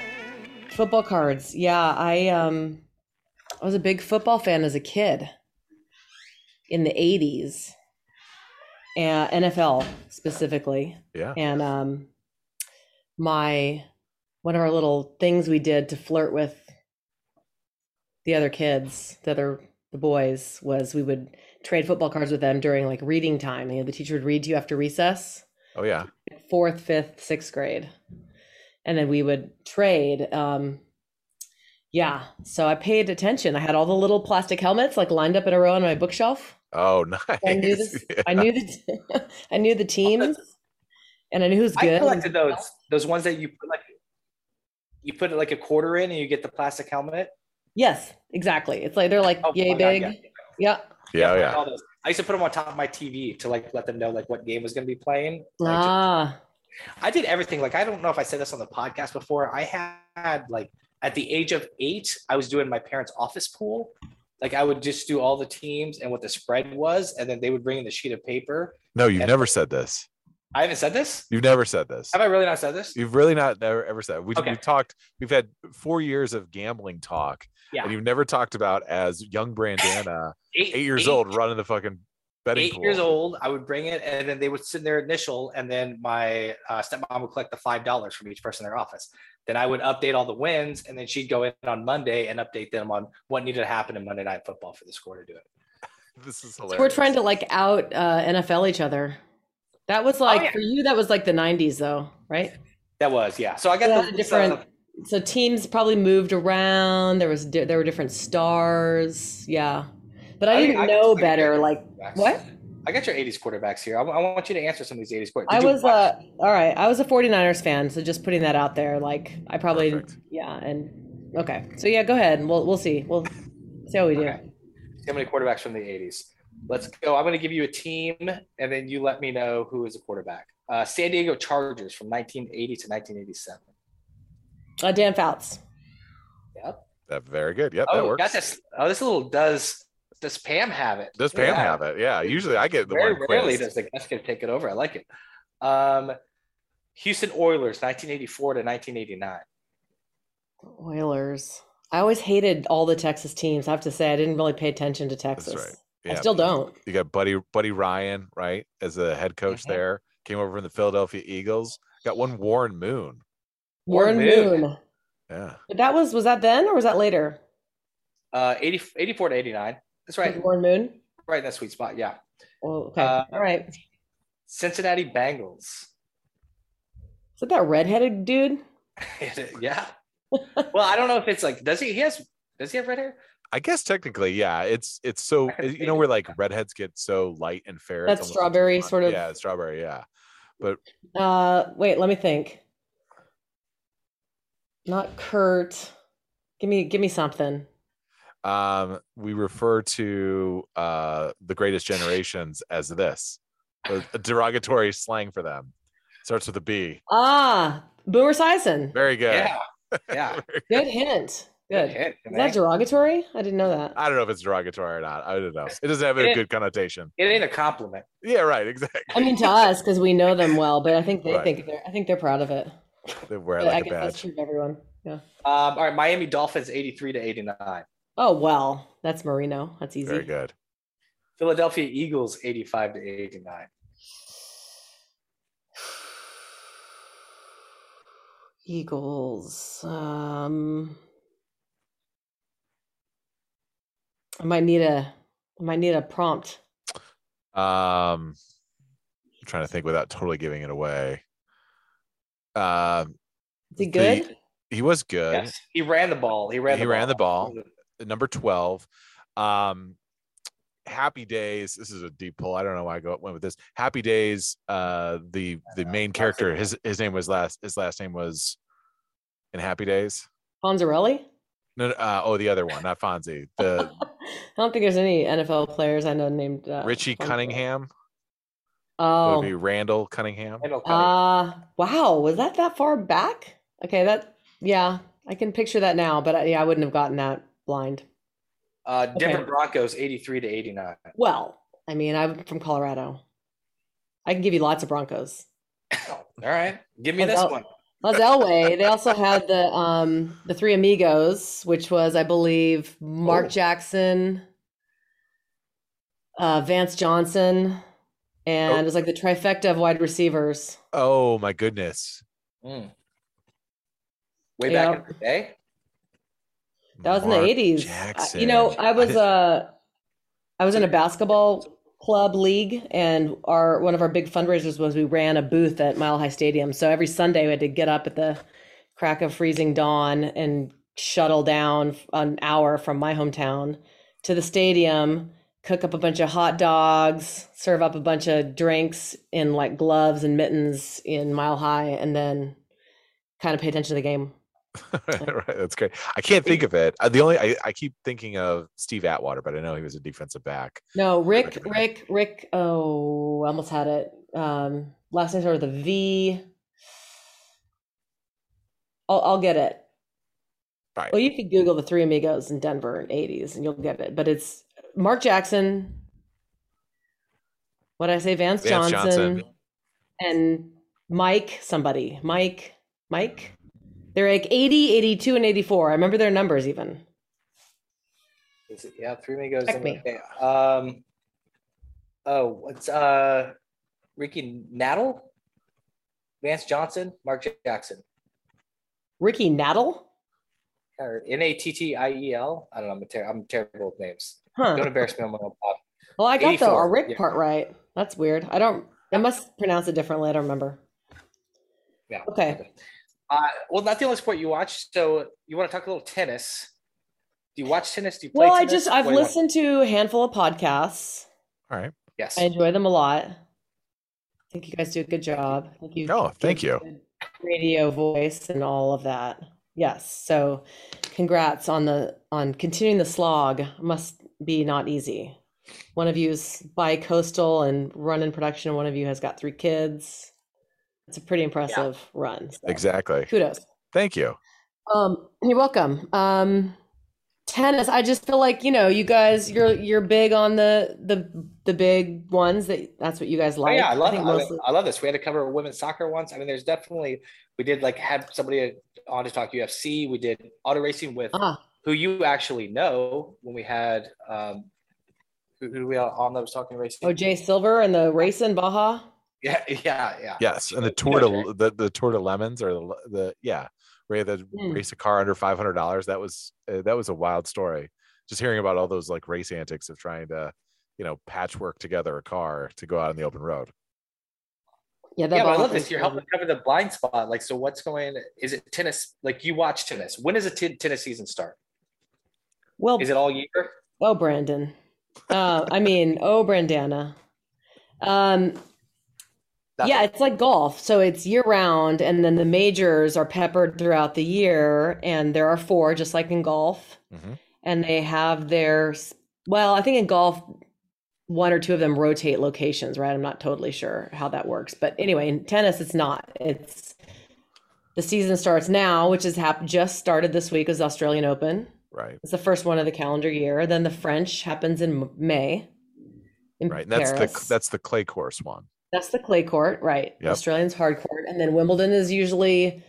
S4: football cards. Yeah, I um I was a big football fan as a kid in the 80s. And NFL specifically.
S2: Yeah.
S4: And um my one of our little things we did to flirt with the other kids, the other the boys was we would trade football cards with them during like reading time. You know, the teacher would read to you after recess
S2: Oh yeah.
S4: fourth, fifth, sixth grade. And then we would trade. Um, yeah. So I paid attention. I had all the little plastic helmets like lined up in a row on my bookshelf.
S2: Oh nice.
S4: I knew this.
S2: Yeah.
S4: I knew the I knew the teams and I knew who's good.
S1: I
S4: good.
S1: collected those those ones that you put like you put like a quarter in and you get the plastic helmet.
S4: Yes, exactly. It's like they're like
S1: Oh,
S4: yay
S1: my God,
S4: big.
S1: yeah.
S4: Yeah.
S2: Yeah,
S1: I
S2: yeah.
S1: I used to put them on top of my TV to like let them know like what game was going to be playing. Like, just-
S4: Ah.
S1: I did everything. Like I don't know if I said this on the podcast before. I had like at the age of eight, I was doing my parents' office pool. Like I would just do all the teams and what the spread was, and then they would bring in the sheet of paper.
S2: No, you've
S1: And-
S2: never said this.
S1: I haven't said this.
S2: You've never said this.
S1: Have I really not said this?
S2: You've really not never ever said. We,
S1: Okay.
S2: We've talked. We've had four years of gambling talk,
S1: Yeah.
S2: and you've never talked about as young Brandana,
S1: Eight,
S2: eight years old, running the fucking betting
S1: eight
S2: pool.
S1: years old, I would bring it, and then they would send their initial, and then my uh, stepmom would collect the five dollars from each person in their office. Then I would update all the wins, and then she'd go in on Monday and update them on what needed to happen in Monday Night Football for the score to do it.
S2: This is
S4: So
S2: hilarious.
S4: we're trying to like out uh, NFL each other. That was like
S1: Oh, yeah.
S4: for you. That was like the '90s, though, right?
S1: That was yeah. So I got
S4: Yeah,
S1: the
S4: different-
S1: uh,
S4: so teams probably moved around there was di- there were different stars yeah but i,
S1: I
S4: didn't
S1: I
S4: know
S1: can-
S4: better like what
S1: I got your 80s quarterbacks here. I, I want you to answer some of these 80s quarterbacks.
S4: i was uh all right i was a 49ers fan so just putting that out there like i probably
S2: Perfect.
S4: yeah and okay so yeah go ahead and we'll we'll see we'll see how we do
S1: Okay. See how many quarterbacks from the 80s. Let's go. I'm going to give you a team, and then you let me know who is a quarterback. Uh, San Diego Chargers from 1980 to 1987.
S4: uh, dan fouts
S1: Yep.
S2: That very good. Yep, that
S1: Oh,
S2: works.
S1: got this. Oh, this little does does Pam have it?
S2: Does Pam
S1: Yeah.
S2: have it? Yeah. Usually I get the
S1: Very
S2: one
S1: rarely
S2: quiz.
S1: does the guest get to take it over. I like it. Um, Houston Oilers, 1984 to 1989.
S4: oilers i always hated all the texas teams i have to say i didn't really pay attention to texas
S2: right.
S4: i still don't
S2: You got Buddy Buddy Ryan, right, as the head coach
S1: Mhm.
S2: there. Came over from the Philadelphia Eagles. Got one Warren Moon.
S4: warren
S1: Moon.
S4: moon
S2: Yeah.
S4: But that was was that then or was that later
S1: Uh, 80, 84 to 89. That's right.
S4: warren moon
S1: Right in that sweet spot. Yeah.
S4: Oh, okay.
S1: Uh,
S4: All right.
S1: Cincinnati Bengals.
S4: Is it that redheaded dude?
S1: yeah. Well, I don't know if it's like, does he? He has, does he have red hair?
S2: I guess technically, yeah. It's it's so you know where like redheads get so light and fair. it's
S4: That's strawberry
S2: blonde.
S4: sort of-
S2: Yeah, strawberry. Yeah.
S4: But uh, wait, let me think. Not Kurt. Give me, give me something.
S2: Um, we refer to uh the greatest generations as this, a, a derogatory slang for them. Starts with a B.
S4: Ah, Boomer Esiason.
S2: Very good.
S1: Yeah. Yeah.
S4: Good hint. Good.
S1: hint.
S4: Is that derogatory? I didn't know that.
S2: I don't know if it's derogatory or not. I don't know. It doesn't have a good connotation.
S1: it ain't a compliment.
S2: Yeah, right. Exactly.
S4: I mean, to us because we know them well, but I think they
S2: Right.
S4: think they're. I think they're proud of it.
S2: They wear it like a
S4: guess that's
S2: badge.
S4: true of everyone. Yeah.
S1: Um, all right, Miami Dolphins 83 to 89.
S4: Oh well, that's Marino. That's easy.
S2: Very good.
S1: Philadelphia Eagles 85 to 89.
S4: Eagles. Um, I might need a. I might need a prompt.
S2: Um, I'm trying to think without totally giving it away. Um,
S4: Is he good?
S2: the- he was good.
S1: Yes, he ran the ball. He ran.
S2: He
S1: the
S2: ran the
S1: ball.
S2: Number 12 um happy days this is a deep pull i don't know why i go went with this happy days uh the the main character his his name was last his last name was in happy days
S4: Fonzarelli.
S2: no no, uh, oh the other one not fonzie the
S4: I don't think there's any NFL players I know named uh,
S2: richie
S4: Fonzarelli.
S2: cunningham that
S4: Oh,
S2: would be randall cunningham
S1: Randall Cunningham.
S4: uh wow, was that that far back? Okay, that yeah, I can picture that now, but I, yeah, I wouldn't have gotten that blind.
S1: Uh, Denver
S4: okay.
S1: Broncos 83 to 89.
S4: Well, I mean, I'm from Colorado. I can give you lots of Broncos.
S1: All right, give me
S4: Well,
S1: this
S4: that-
S1: one.
S4: That's Elway. They also had the um the Three Amigos, which was, I believe, Mark
S1: Oh.
S4: Jackson, uh, Vance Johnson, and
S2: Oh.
S4: it was like the trifecta of wide receivers.
S2: oh my goodness
S1: Mm. Way
S4: Yeah.
S1: back in the day.
S4: That was in the eighties. You know, I was uh I was in a basketball club league and our one of our big fundraisers was we ran a booth at Mile High Stadium. So every Sunday we had to get up at the crack of freezing dawn and shuttle down an hour from my hometown to the stadium, cook up a bunch of hot dogs, serve up a bunch of drinks in like gloves and mittens in Mile High and then kind of pay attention to the game.
S2: right, that's great. I can't think of it. The only I, I keep thinking of Steve Atwater, but I know he was a defensive back.
S4: No, Rick, Rick, Rick. Oh, I almost had it. Um, last name started with a V. I'll, I'll get it.
S2: Right.
S4: Well, you could Google the Three Amigos in Denver in '80s, and you'll get it. But it's Mark Jackson. What did I say? Vance,
S2: Vance
S4: Johnson,
S2: Johnson.
S4: and Mike. Somebody. Mike. Mike. They're like 80, 82, and 84. I remember their numbers even.
S1: Is it, yeah, three amigos.
S4: Check
S1: in
S4: me.
S1: okay, Um. Oh, what's uh, Ricky Nattiel, Vance Johnson, Mark Jackson,
S4: Ricky Nattiel.
S1: or N A T T I E L. I don't know. I'm, ter- I'm terrible with names.
S4: Huh.
S1: Don't embarrass me on my own pod.
S4: Well, I got the
S1: 84,
S4: our Rick
S1: yeah.
S4: part right. That's weird. I don't. I must pronounce it differently. I don't remember.
S1: Yeah.
S4: Okay.
S1: Uh, well, not the only sport you watch. So you want to talk a little tennis? Do you watch tennis? Do you play
S4: Well, I just I've
S1: What do you want-
S4: listened to a handful of podcasts.
S2: All right.
S1: Yes.
S4: I enjoy them a lot. I think you guys do a good job. I think you
S2: Oh, thank you.
S4: Radio voice and all of that. Yes. So, congrats on the on continuing the slog. Must be not easy. One of you's bi-coastal and running production. One of you has got three kids. It's a pretty impressive run. so
S2: Exactly.
S4: Kudos.
S2: Thank you.
S4: Um, you're welcome. Um, tennis. I just feel like you know, you guys, you're you're big on the the the big ones. That that's what you guys
S1: Oh,
S4: like.
S1: yeah, I love,
S4: think
S1: I,
S4: mostly.
S1: I love this. We had to cover women's soccer once. I mean, there's definitely we did like had somebody on to talk UFC. We did auto racing with
S4: Ah,
S1: who you actually know when we had um who, who we on that was talking racing.
S4: oh, Jay Silver and the race in Baja.
S1: yeah, yeah, yeah.
S2: Yes, and the tour
S1: know,
S2: to the, the tour to lemons or the the yeah, where you had to
S4: Hmm.
S2: race a car under five hundred dollars. That was uh, that was a wild story. Just hearing about all those like race antics of trying to, you know, patchwork together a car to go out on the open road.
S4: Yeah, that
S1: Yeah, but I love this. You're helping cover the blind spot. Like, so what's going? Is it tennis? Like, you watch tennis. When does a t- tennis season start?
S4: Well,
S1: Is it all year?
S4: oh, Brandon. Uh, I mean, oh, Brandana. Um,
S1: Nothing.
S4: Yeah, it's like golf. So it's year round, and then the majors are peppered throughout the year, and there are four, just like in golf.
S2: Mhm.
S4: And they have their, well, I think in golf, one or two of them rotate locations, right? I'm not totally sure how that works. But anyway, in tennis, it's not. It's the season starts now, which has hap- just started this week, is the Australian Open.
S2: Right.
S4: It's the first one of the calendar year. Then the French happens in May. in
S2: Right. And that's the that's the clay court one.
S4: That's the clay court, right?
S2: Yep.
S4: Australian's hard court, and then Wimbledon is usually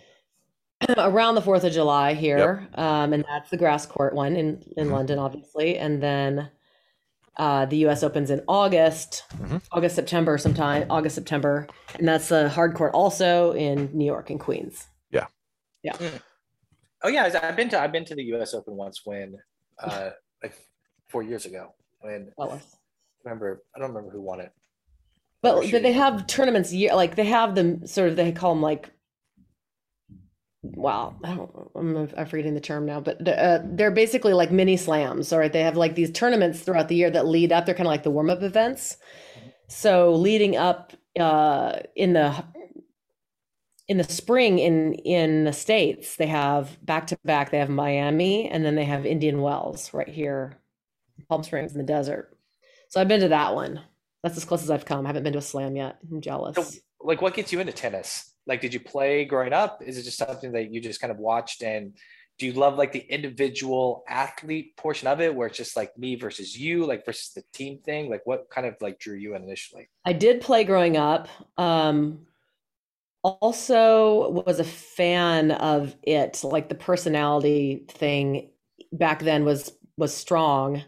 S4: around the Fourth of July here, um, and that's the grass court one in in
S2: Mhm.
S4: London, obviously, and then uh, the U.S. Opens in August,
S2: Mhm.
S4: August September, sometime August September, and that's the hard court also in New York and Queens. Yeah, yeah. Mm.
S1: Oh yeah, I've been to I've been to the U.S. Open once when, uh, like four years ago. When
S4: Well,
S1: remember I don't remember who won it.
S4: But, but they have tournaments year like they have them sort of they call them like wow I don't I'm, I'm forgetting the term now but uh, they're basically like mini slams all right? They have like these tournaments throughout the year that lead up they're kind of like the warm up events. So leading up uh in the in the spring in in the states they have back to back they have Miami and then they have Indian Wells right here Palm Springs in the desert. So I've been to that one that's as close as I've come. I haven't been to a slam yet. I'm jealous.
S1: So, like, what gets you into tennis? Like, did you play growing up? Is it just something that you just kind of watched? And do you love like the individual athlete portion of it, where it's just like me versus you, like versus the team thing? Like, what kind of like drew you in initially?
S4: I did play growing up. Um, also was a fan of it. Like the personality thing back then was was strong.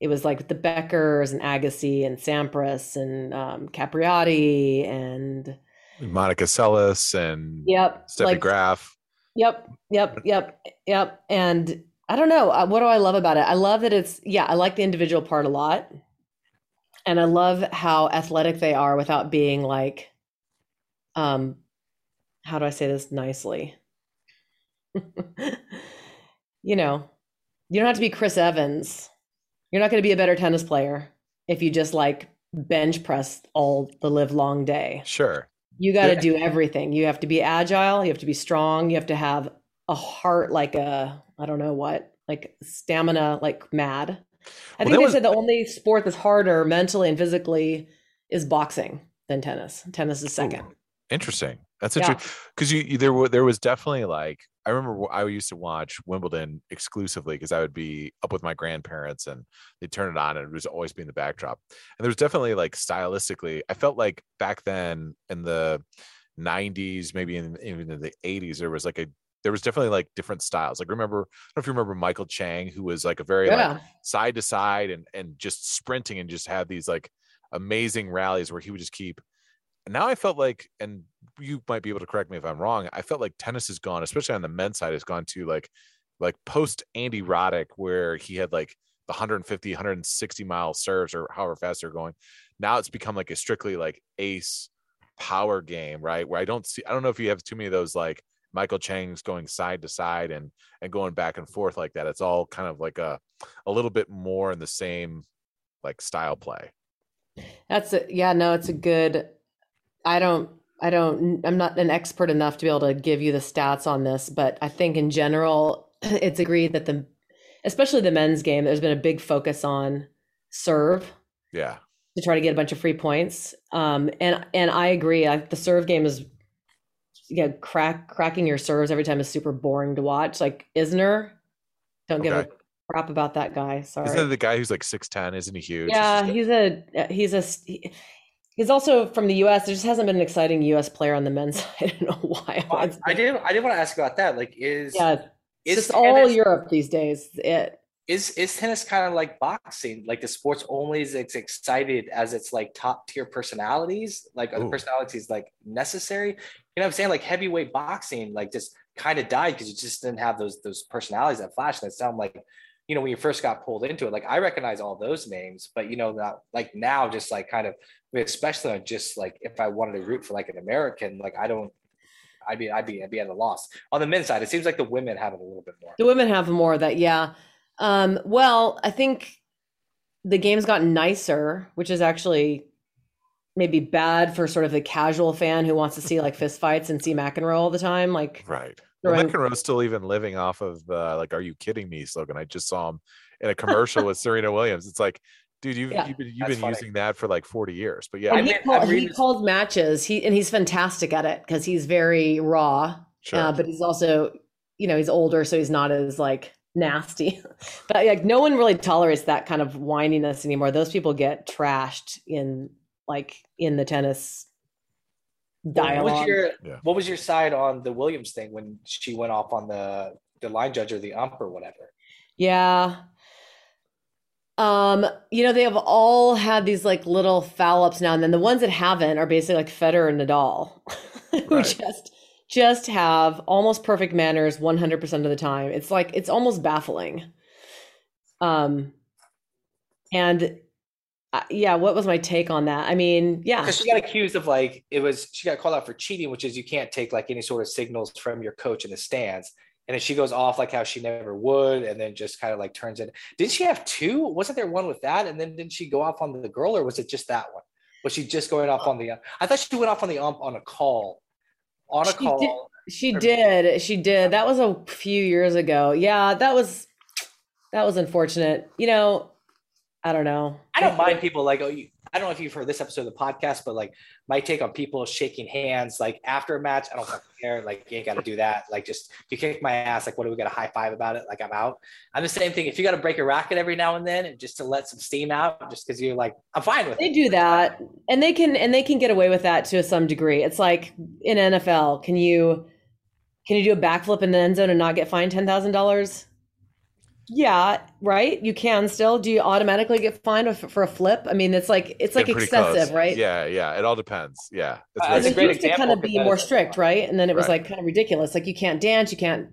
S4: It was like the Beckers and Agassi and Sampras and um, Capriati and
S2: Monica Seles and
S4: yep,
S2: Steffi
S4: like
S2: Graf.
S4: Yep, yep, yep, yep. And I don't know, uh, what do I love about it? I love that it's yeah, I like the individual part a lot. And I love how athletic they are without being like um how do I say this nicely? you know, you don't have to be Chris Evans. You're not going to be a better tennis player if you just like bench press all the live long day.
S2: Sure.
S4: You got to
S2: Yeah.
S4: do everything. You have to be agile. You have to be strong. You have to have a heart like a, I don't know what, like stamina, like mad. I
S2: Well,
S4: think they
S2: was-
S4: said the only sport that's harder mentally and physically is boxing than tennis. Tennis is second.
S2: Interesting. That's
S4: Yeah.
S2: interesting because you, you there were there was definitely like I remember I used to watch Wimbledon exclusively because I would be up with my grandparents and they'd turn it on and it was always be in the backdrop. And there was definitely like stylistically, I felt like back then in the 90s, maybe in even in the 80s, there was like a there was definitely like different styles. Like remember, I don't know if you remember Michael Chang, who was like a very like side to side and and just sprinting and just had these like amazing rallies where he would just keep now I felt like, and you might be able to correct me if I'm wrong. I felt like tennis has gone, especially on the men's side, has gone to like, like post Andy Roddick, where he had like the 150, 160 mile serves or however fast they're going. Now it's become like a strictly like ace power game, right? Where I don't see, I don't know if you have too many of those like Michael Chang's going side to side and and going back and forth like that. It's all kind of like a a little bit more in the same like style play.
S4: That's a, yeah, no, it's a good. I don't, I don't, I'm not an expert enough to be able to give you the stats on this, but I think in general, it's agreed that the, especially the men's game, there's been a big focus on serve
S2: Yeah.
S4: to try to get a bunch of free points. Um, and and I agree. I, the serve game is, yeah, crack cracking your serves every time is super boring to watch. Like Isner, don't give a crap about that guy. Sorry.
S2: Isn't the guy who's like 6'10? Isn't he huge?
S4: Yeah, he's a he's a he- he's also from the U.S. There just hasn't been an exciting U.S. player on the men's side in a while.
S1: I,
S4: It's
S1: I did. I did want to ask about that. Like, is
S4: yeah, it's
S1: is
S4: just all
S1: tennis-
S4: Europe these days. It
S1: is is tennis kind of like boxing? Like the sports only is it's excited as its like top tier personalities. Like are the personalities like necessary? You know what I'm saying? Like heavyweight boxing, like just kind of died because you just didn't have those those personalities that flash that sound like. You know, when you first got pulled into it, like I recognize all those names, but you know, that like now, just like kind of, especially on just like if I wanted to root for like an American, like I don't, I'd be, I'd be, I'd be at a loss. On the men's side, it seems like the women have it a little bit more.
S4: the women have more of that. Yeah. Um, well, I think the game's gotten nicer, which is actually maybe bad for sort of the casual fan who wants to see like fist fights and see McEnroe all the time. Like
S2: Right.
S4: Throwing-
S2: McEnroe's still even living off of the like, "Are you kidding me?" slogan. I just saw him in a commercial with Serena Williams. It's like, dude, you've
S4: Yeah.
S2: you've been, you've been using that for like forty years. But yeah,
S4: And
S1: I
S4: he,
S1: mean,
S4: call- he
S1: reading-
S4: calls matches. He and he's fantastic at it because he's very raw.
S2: Sure.
S4: Uh, but he's also, you know, he's older, so he's not as like nasty. but like no one really tolerates that kind of whininess anymore. Those people get trashed in like in the tennis
S1: What was your
S2: Yeah.
S1: What was your side on the Williams thing when she went off on the the line judge or the ump or whatever?
S4: Yeah. Um, you know, they have all had these like little foul ups now and then. The ones that haven't are basically like Federer and Nadal, who
S2: Right.
S4: just just have almost perfect manners 100% of the time. It's like it's almost baffling. Um and uh, yeah, what was my take on that? I mean, yeah.
S1: Because she got accused of like it was she got called out for cheating, which is you can't take like any sort of signals from your coach in the stands. And then she goes off like how she never would, and then just kind of like turns it. Didn't she have two? Wasn't there one with that? And then didn't she go off on the girl, or was it just that one? Was she just going off on the? I thought she went off on the ump on a call. On a
S4: She
S1: call.
S4: did- She did. She did. That was a few years ago. Yeah, that was that was unfortunate. You know, I don't know.
S1: I don't mind people like oh you, I don't know if you've heard this episode of the podcast, but like my take on people shaking hands like after a match, I don't care. Like you ain't got to do that. Like just you kick my ass, like what do we got a high five about it? Like I'm out. I'm the same thing. If you got to break a racket every now and then, and just to let some steam out, just because you're like I'm fine with it.
S4: They
S1: it.
S4: do that, and they can and they can get away with that to some degree. It's like in NFL, can you can you do a backflip in the end zone and not get fined ten thousand dollars? Yeah, right. You can still. Do you automatically get fined for for a flip? I mean, it's like it's like excessive,
S2: close.
S4: right?
S2: Yeah, yeah. It all depends. Yeah. It's
S1: Uh,
S2: very
S1: That's
S4: it
S1: great
S4: to kind of be more strict, right? And then it was
S2: Right.
S4: like kind of ridiculous. Like you can't dance, you can't,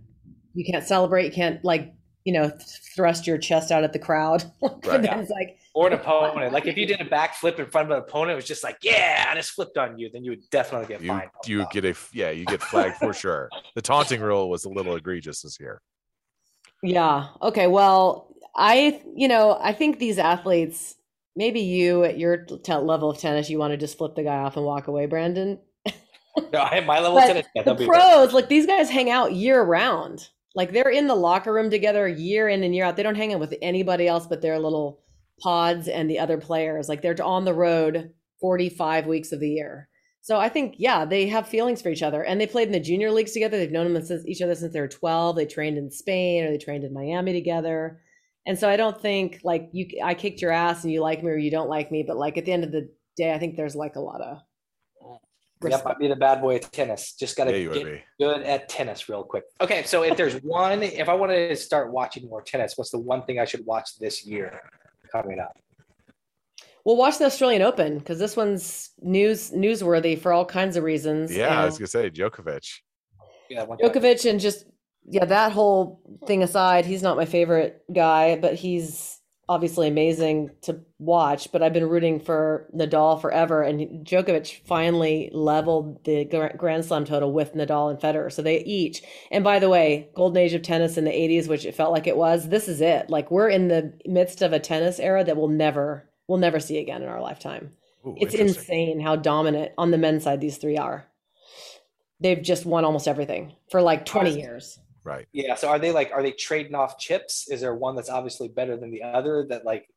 S4: you can't celebrate, you can't like, you know, thrust your chest out at the crowd. but
S2: Right.
S4: then it's like,
S1: Or an opponent. Like if you did a backflip in front of an opponent, it was just like, yeah, and just flipped on you, then you would definitely get
S2: you
S1: fined.
S2: you get a yeah you get flagged for sure. The taunting rule was a little egregious this year.
S4: Yeah, okay, well, I, you know, I think these athletes, maybe you at your t- level of tennis, you want to just flip the guy off and walk away, Brandon.
S1: No, I have my level of tennis. Yeah,
S4: the pros, like these guys hang out year round. Like they're in the locker room together year in and year out. They don't hang out with anybody else but their little pods and the other players. Like they're on the road 45 weeks of the year. So I think, yeah, they have feelings for each other. And they played in the junior leagues together. They've known them since each other since they were 12. They trained in Spain or they trained in Miami together. And so I don't think like you I kicked your ass and you like me or you don't like me, but like at the end of the day, I think there's like a lot of
S1: Yep, I'd be the bad boy at tennis. Just got to
S2: you would
S1: get good at tennis real quick. Okay, so if there's one, if I wanted to start watching more tennis, what's the one thing I should watch this year coming up?
S4: Well, watch the Australian Open because this one's news newsworthy for all kinds of reasons.
S2: Yeah, I was gonna say Djokovic.
S1: Yeah, one
S4: Djokovic and just yeah, that whole thing aside, he's not my favorite guy, but he's obviously amazing to watch. But I've been rooting for Nadal forever, and Djokovic finally leveled the Grand Slam total with Nadal and Federer. So they each. And by the way, golden age of tennis in the '80s, which it felt like it was. This is it. Like we're in the midst of a tennis era that we'll never we'll never see again in our lifetime.
S2: Ooh,
S4: It's insane how dominant on the men's side these three are. They've just won almost everything for like 20 years.
S2: Right.
S1: Yeah. So are they like are they trading off chips? Is there one that's obviously better than the other that like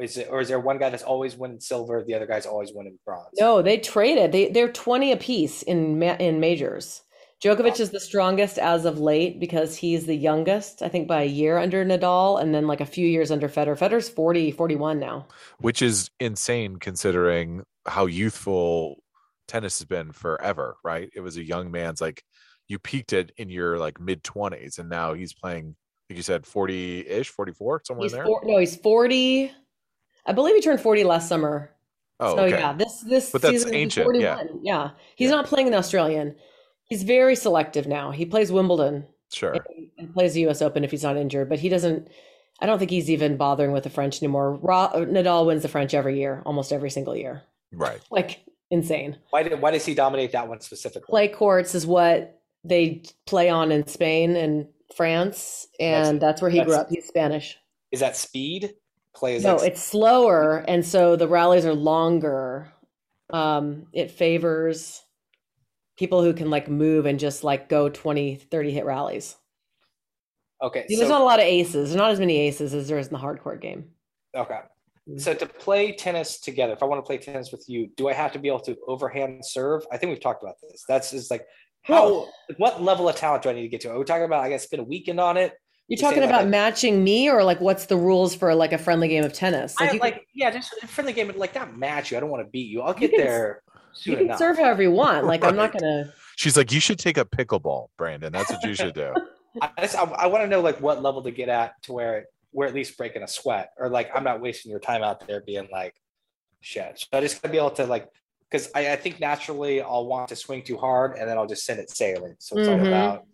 S1: is it or is there one guy that's always winning silver, the other guy's always winning bronze?
S4: No, they traded. They they're 20 apiece in ma- in majors. Djokovic is the strongest as of late because he's the youngest, I think by a year under Nadal and then like a few years under Federer. Federer's 40, 41 now.
S2: Which is insane considering how youthful tennis has been forever, right? It was a young man's like you peaked it in your like mid 20s and now he's playing like you said 40-ish, 44, somewhere
S4: He's
S2: in there.
S4: four, no, he's 40. I believe he turned 40 last summer.
S2: oh,
S4: so
S2: okay.
S4: yeah, this this
S2: But that's ancient, yeah.
S4: 41. Yeah. He's
S2: Yeah.
S4: not playing in the Australian. He's very selective now. He plays Wimbledon
S2: Sure.
S4: and and plays the US Open if he's not injured, but he doesn't I don't think he's even bothering with the French anymore. Ra- Nadal wins the French every year, almost every single year.
S2: Right.
S4: Like insane.
S1: Why did why does he dominate that one specifically?
S4: Clay courts is what they play on in Spain and France, and
S1: That's-
S4: that's, where he grew up. He's Spanish.
S1: Is that speed? Clay is
S4: No,
S1: like
S4: it's slower, and so the rallies are longer. Um, it favors people who can like move and just like go 20, 30 hit rallies.
S1: okay.
S4: There's
S1: So
S4: not a lot of aces. There's not as many aces as there is in the hardcore game.
S1: Okay.
S4: Mm.
S1: So to play tennis together, if I want to play tennis with you, do I have to be able to overhand serve? I think we've talked about this. That's just like how what level of talent do I need to get to? Are we talking about I gotta spend a weekend on it?
S4: You're talking about
S1: a-
S4: matching me, or like what's the rules for like a friendly game of tennis?
S1: I
S4: Like you,
S1: like yeah, just a friendly game, but like not match you. I don't want to beat you. I'll
S4: You
S1: get
S4: can-
S1: there
S4: you can
S1: enough.
S4: serve however you want. Like I'm not gonna.
S2: She's like, you should take up pickleball, Brandon. That's what you should do.
S1: I, I, I want to know like what level to get at to where we're at least breaking a sweat, or like I'm not wasting your time out there being like shit. So I just gotta be able to like because I, I think naturally I'll want to swing too hard and then I'll just send it sailing. So it's all
S4: Mhm.
S1: about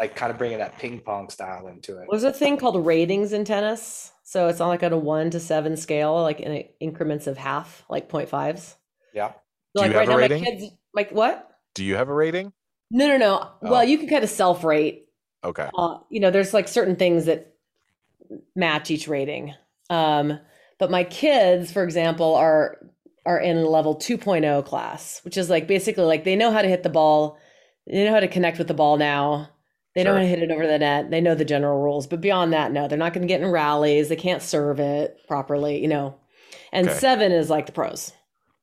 S1: like kind of bringing that ping pong style into it.
S4: There's a thing called ratings in tennis, so it's on like on a one to seven scale, like in increments of half, like 0.5s.
S1: Yeah.
S2: Do
S4: like
S2: you have
S4: right
S2: a
S4: now,
S2: rating?
S4: my kids, like what?
S2: Do you have a rating?
S4: No, no, no.
S2: Oh.
S4: Well, you can kind of self rate.
S2: Okay.
S4: Uh, you know, there's like certain things that match each rating. Um, but my kids, for example, are are in level 2.0 class, which is like basically like they know how to hit the ball, they know how to connect with the ball now. They know
S2: Sure.
S4: how to hit it over the net. They know the general rules, but beyond that, no, they're not going to get in rallies. They can't serve it properly, you know. And
S2: Okay.
S4: seven is like the pros.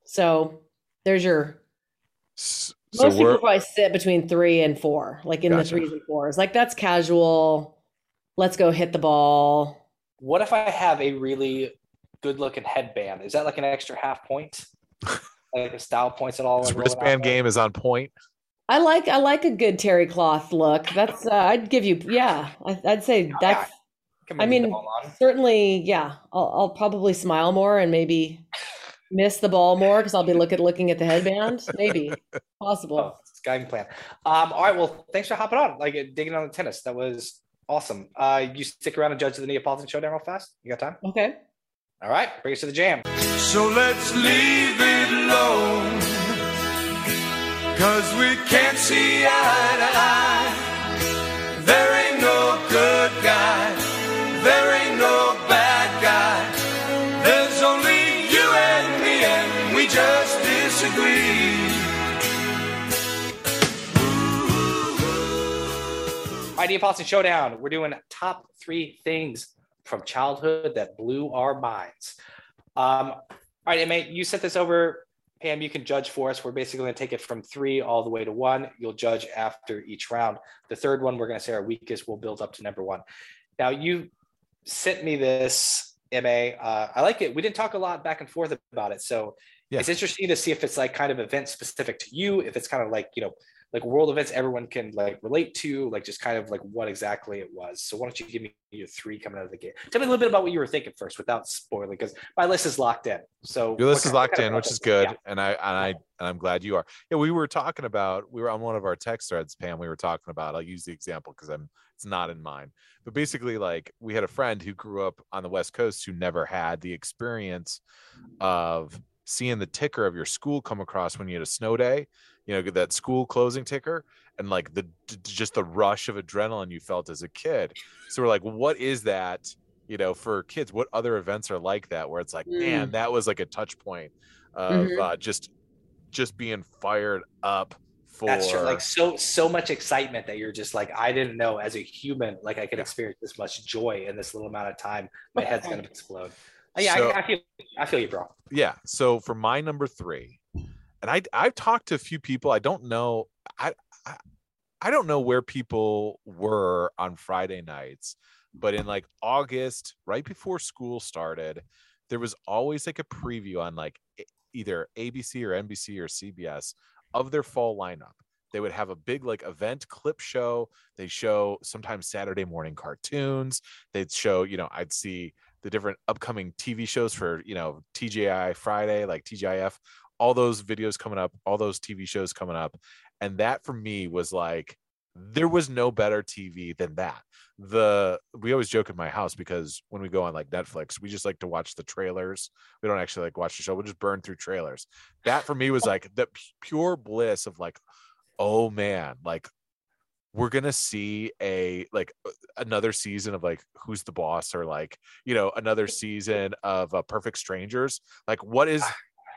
S4: So there's your
S2: So
S4: most people
S2: we're
S4: probably sit between three and four, like in
S2: Gotcha.
S4: the threes and fours. Like that's casual. Let's go hit the ball.
S1: What if I have a really good looking headband? Is that like an extra half point? like a style points at all?
S2: this
S1: when rolling out
S2: wristband game is on point.
S4: I like I like a good terry cloth look. That's uh, I'd give you yeah. I, I'd say
S1: Yeah,
S4: that's
S1: Can
S4: I mean, certainly yeah. I'll, I'll probably smile more and maybe miss the ball more because I'll be looking looking at the headband. Maybe possible.
S1: Oh, it's a guiding plan. Um, all right. Well, thanks for hopping on, like uh, digging on the tennis. That was awesome. Uh, you stick around and judge the Neapolitan showdown real fast. You got time?
S4: Okay.
S1: All right. Bring us to the jam.
S5: So let's leave it alone. Cause we can't see eye to eye. There ain't no good guy. There
S1: Neapolitan showdown. We're doing top three things from childhood that blew our minds. Um, all right, Emma, you sent this over. Pam, you can judge for us. We're basically going to take it from three all the way to one. You'll judge after each round. The third one, we're going to say our weakest will build up to number one. Now, you sent me this, MA. Uh, I like it. We didn't talk a lot back and forth about it. So
S2: Yeah.
S1: it's interesting to see if it's like kind of event specific to you, if it's kind of like, you know, like world events everyone can like relate to, like just kind of like what exactly it was. So why don't you give me your three coming out of the gate? Tell me a little bit about what you were thinking first without spoiling, because my list is locked in. So
S2: Your list is locked in, which is good,
S1: yeah.
S2: and I and I and I'm glad you are. Yeah, we were talking about we were on one of our text threads, Pam. We were talking about. I'll use the example because I'm it's not in mine, but basically, like we had a friend who grew up on the West Coast who never had the experience of seeing the ticker of your school come across when you had a snow day. You know that school closing ticker, and like the just the rush of adrenaline you felt as a kid. So we're like, what is that? you know for kids what other events are like that where it's like man that was like a touch point of
S4: Mhm.
S2: uh, just just being fired up for
S1: That's true. Like so so much excitement that you're just like, I didn't know as a human, like I could experience this much joy in this little amount of time. My head's gonna explode. Uh, yeah,
S2: So-
S1: I, I feel I feel you, bro.
S2: yeah so for my number three and i i've talked to a few people i don't know i i, I don't know where people were on friday nights but in like august right before school started there was always like a preview on like either abc or nbc or cbs of their fall lineup. They would have a big like event clip show. They show sometimes saturday morning cartoons. They'd show you know i'd see the different upcoming TV shows for you know TGI Friday, like TGIF, all those videos coming up, all those TV shows coming up, and that for me was like there was no better TV than that. The we always joke in my house because when we go on like Netflix, we just like to watch the trailers. We don't actually like watch the show. We'll just burn through trailers. That for me was like the pu- pure bliss of like, oh man, like we're gonna see a like uh, another season of like who's the boss or like you know another season of uh, perfect strangers like what is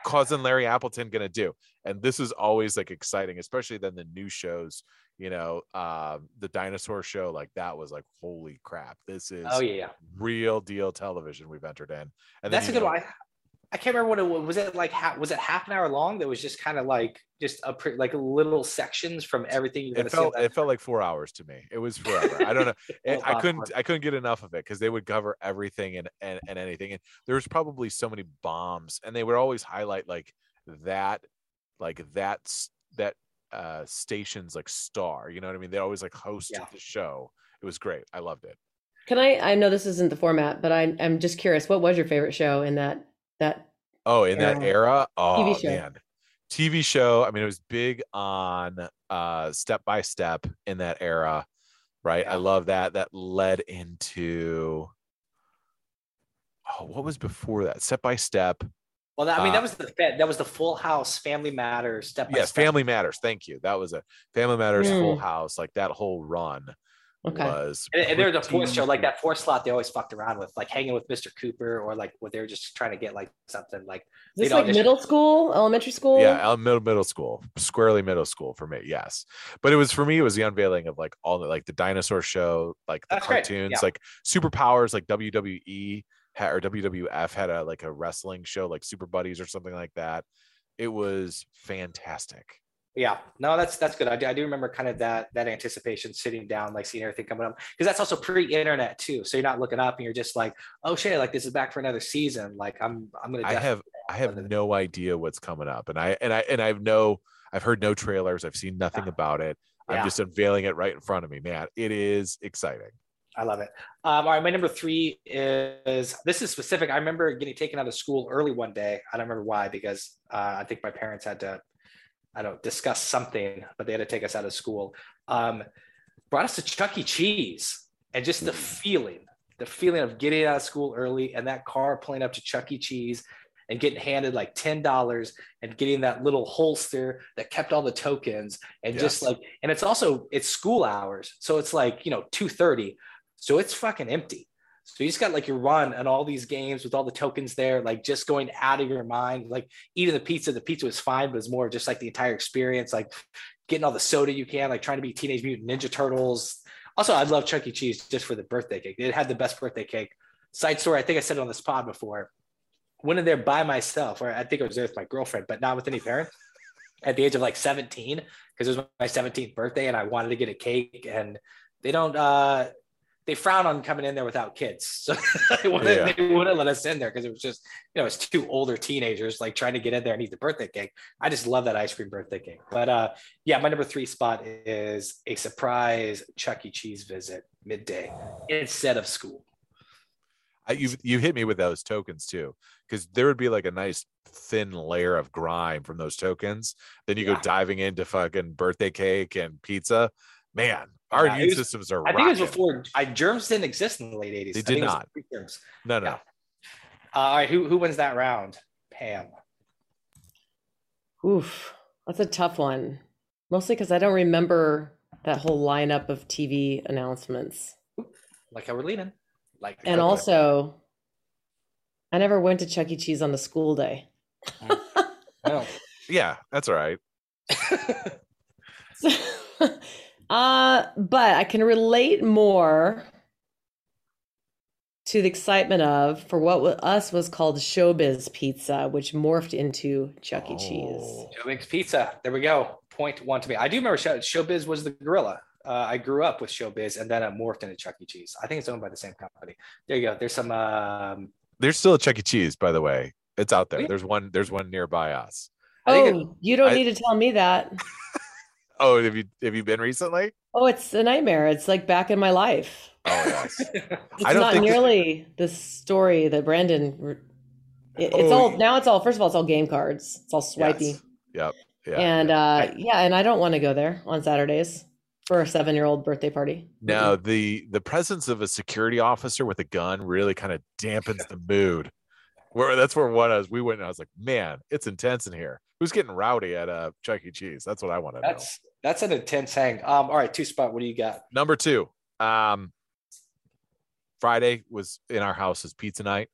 S2: cousin larry appleton gonna do? And this is always like exciting especially then the new shows you know um the dinosaur show like that was like holy crap. This is
S1: Oh yeah,
S2: real deal television we've entered in. And then,
S1: That's a good
S2: know,
S1: one. I can't remember what it was. Was it like half? Was it half an hour long? That was just kind of like just a pre, like little sections from everything you're gonna
S2: It felt
S1: see.
S2: it felt like four hours to me. It was forever. I don't know. It- I couldn't I couldn't get enough of it because they would cover everything and, and and anything. And there was probably so many bombs, and they would always highlight like that, like that's that uh station's like star. You know what I mean? They always like hosted
S1: Yeah.
S2: the show. It was great. I loved it.
S4: Can I? I know this isn't the format, but I, I'm just curious. What was your favorite show in that that?
S2: Oh, in that
S4: Era.
S2: era, oh
S4: show.
S2: man, TV show. I mean, it was big on uh Step by Step in that era, right? I love that. That led into oh, what was before that? Step by Step.
S1: Well, that, I mean,
S2: Uh,
S1: that was the that was the Full House, Family Matters, Step by
S2: Yes,
S1: Step.
S2: Family Matters. Thank you. That was a Family Matters, Full
S4: Mm.
S2: House. Like that whole run
S4: Okay.
S2: was.
S1: And, and there's a fourth show like that fourth slot they always fucked around with, like hanging with Mr. Cooper, or like what they were just trying to get like something like
S4: Is this like
S1: audition-
S4: middle school, elementary school?
S2: Yeah, middle middle school, squarely middle school for me. Yes, but it was for me. It was the unveiling of like all the like the dinosaur show, like the
S1: That's
S2: cartoons,
S1: yeah.
S2: like superpowers, like WWE had, or WWF had a like a wrestling show, like Super Buddies or something like that. It was fantastic.
S1: Yeah, no, that's that's good. I do, I do remember kind of that that anticipation, sitting down, like seeing everything coming up, because that's also pre-internet too. So you're not looking up and you're just like, oh shit, like this is back for another season. Like I'm I'm gonna.
S2: I have I have no idea what's coming up, and I and I and I've no I've heard no trailers. I've seen nothing
S1: Yeah.
S2: about it. I'm
S1: Yeah.
S2: just unveiling it right in front of me, man. It is exciting.
S1: I love it. Um, all right, my number three is this is specific. I remember getting taken out of school early one day. I don't remember why because uh, I think my parents had to, I don't know, discuss something, but they had to take us out of school. Um, brought us to Chuck E. Cheese, and just the feeling, the feeling of getting out of school early and that car pulling up to Chuck E. Cheese and getting handed like ten dollars and getting that little holster that kept all the tokens and just like, and it's also it's school hours, so it's like you know two thirty. So it's fucking empty. So you just got like your run and all these games with all the tokens there, like just going out of your mind, like eating the pizza. The pizza was fine, but it's more just like the entire experience, like getting all the soda you can, like trying to be Teenage Mutant Ninja Turtles. Also, I love Chuck E. Cheese just for the birthday cake. It had the best birthday cake. Side story, I think I said it on this pod before. Went in there by myself, or I think I was there with my girlfriend, but not with any parents at the age of like 17, because it was my 17th birthday and I wanted to get a cake. And they don't uh they frown on coming in there without kids. So they, wouldn't,
S2: Yeah.
S1: they wouldn't let us in there because it was just, you know, it's two older teenagers like trying to get in there and eat the birthday cake. I just love that ice cream birthday cake. But uh yeah, my number three spot is a surprise Chuck E. Cheese visit midday instead of school.
S2: I, you you hit me with those tokens too, because there would be like a nice thin layer of grime from those tokens. Then you
S1: Yeah.
S2: go diving into fucking birthday cake and pizza. Man, our
S1: Yeah,
S2: immune
S1: was-
S2: systems are.
S1: I think it was before I, germs didn't exist in the late 80s.
S2: They did
S1: think it was
S2: not. No, no.
S1: Yeah. Uh, all right, who who wins that round? Pam.
S4: Oof, that's a tough one. Mostly because I don't remember that whole lineup of TV announcements.
S1: Like how we're leading. Like
S4: And also, I never went to Chuck E. Cheese on the school day.
S1: Oh.
S2: Yeah, that's all right.
S4: uh, but I can relate more to the excitement of for what wa- us was called Showbiz Pizza, which morphed into Chuck E. Cheese.
S2: Oh.
S1: Joe Mix Pizza. There we go. Point one to me. I do remember Show, Showbiz was the gorilla. Uh, I grew up with Showbiz and then it morphed into Chuck E. Cheese. I think it's owned by the same company. There you go. There's some. Um,
S2: There's still a Chuck E. Cheese, by the way. It's out there.
S1: Yeah.
S2: There's one. There's one nearby us.
S1: I think
S4: Oh, you don't
S2: I-
S4: need to tell me that.
S2: Oh, have you have you been recently?
S4: Oh, it's a nightmare. It's like back in my life.
S2: Oh yes.
S4: It's
S2: I don't
S4: not
S2: think that-
S4: nearly the story that Brandon. It, it's
S2: Oh,
S4: all now. It's all first of all, it's all game cards. It's all swipey,
S2: Yes. Yep. Yeah.
S4: and
S2: yeah.
S4: uh, yeah, and I don't want to go there on Saturdays for a seven-year-old birthday party.
S2: No, the the presence of a security officer with a gun really kind of dampens the mood. Where that's where one was. We went and I was like, man, it's intense in here. Who's getting rowdy at uh Chuck E. Cheese? That's what I want to know.
S1: That's an intense hang. Um, all right, two spot. What do you got?
S2: Number two. Um Friday was in our house is pizza night.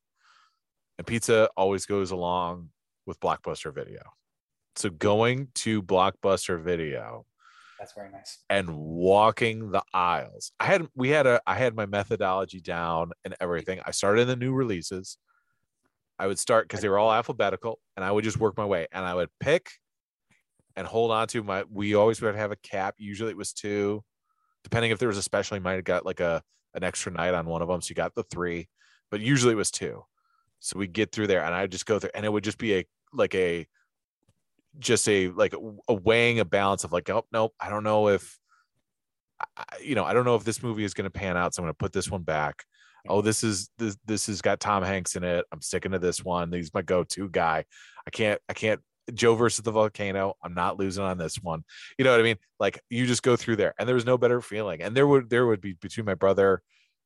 S2: And pizza always goes along with Blockbuster video. So going to Blockbuster video
S1: That's very nice.
S2: and walking the aisles. I had we had a I had my methodology down and everything. I started in the new releases. I would start because they were all alphabetical, and I would just work my way, and I would pick and hold on to my. We always would have a cap. Usually it was two, depending if there was a special. You might have got like a an extra night on one of them, so you got the three, but usually it was two. So we get through there, and I just go through, and it would just be a like a just a like a, weighing a balance of like, oh nope, I don't know if I- you know, I don't know if this movie is going to pan out, so I'm going to put this one back. Oh, this is this this has got Tom Hanks in it. I'm sticking to this one. He's my go-to guy. I can't I can't Joe versus the volcano. I'm not losing on this one. You know what I mean? Like you just go through there, and there was no better feeling. And there would there would be between my brother,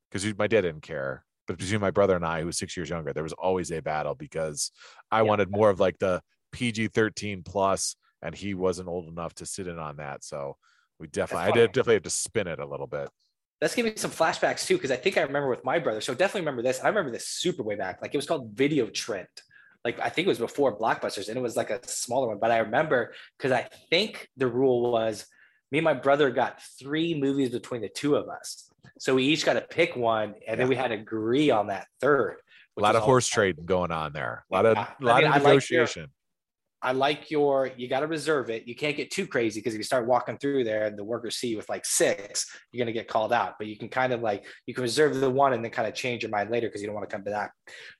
S2: because my dad didn't care, but between my brother and I, who was six years younger, there was always a battle because I wanted more of like the PG-13 plus, and he wasn't old enough to sit in on that. So we definitely, I did definitely have to spin it a little bit.
S1: that's giving me some flashbacks too, because I think I remember with my brother. So definitely remember this. I remember this super way back. Like it was called Video Trend. Like I think it was before Blockbusters, and it was like a smaller one. But I remember because I think the rule was me and my brother got three movies between the two of us. So we each got to pick one, and then we had to agree on that third.
S2: A lot of horse trading going on there. A lot of,
S1: Yeah.
S2: lot
S1: I mean,
S2: of negotiation.
S1: I like your, you got to reserve it. You can't get too crazy because if you start walking through there and the workers see you with like six, you're going to get called out. But you can kind of like, you can reserve the one and then kind of change your mind later because you don't want to come back.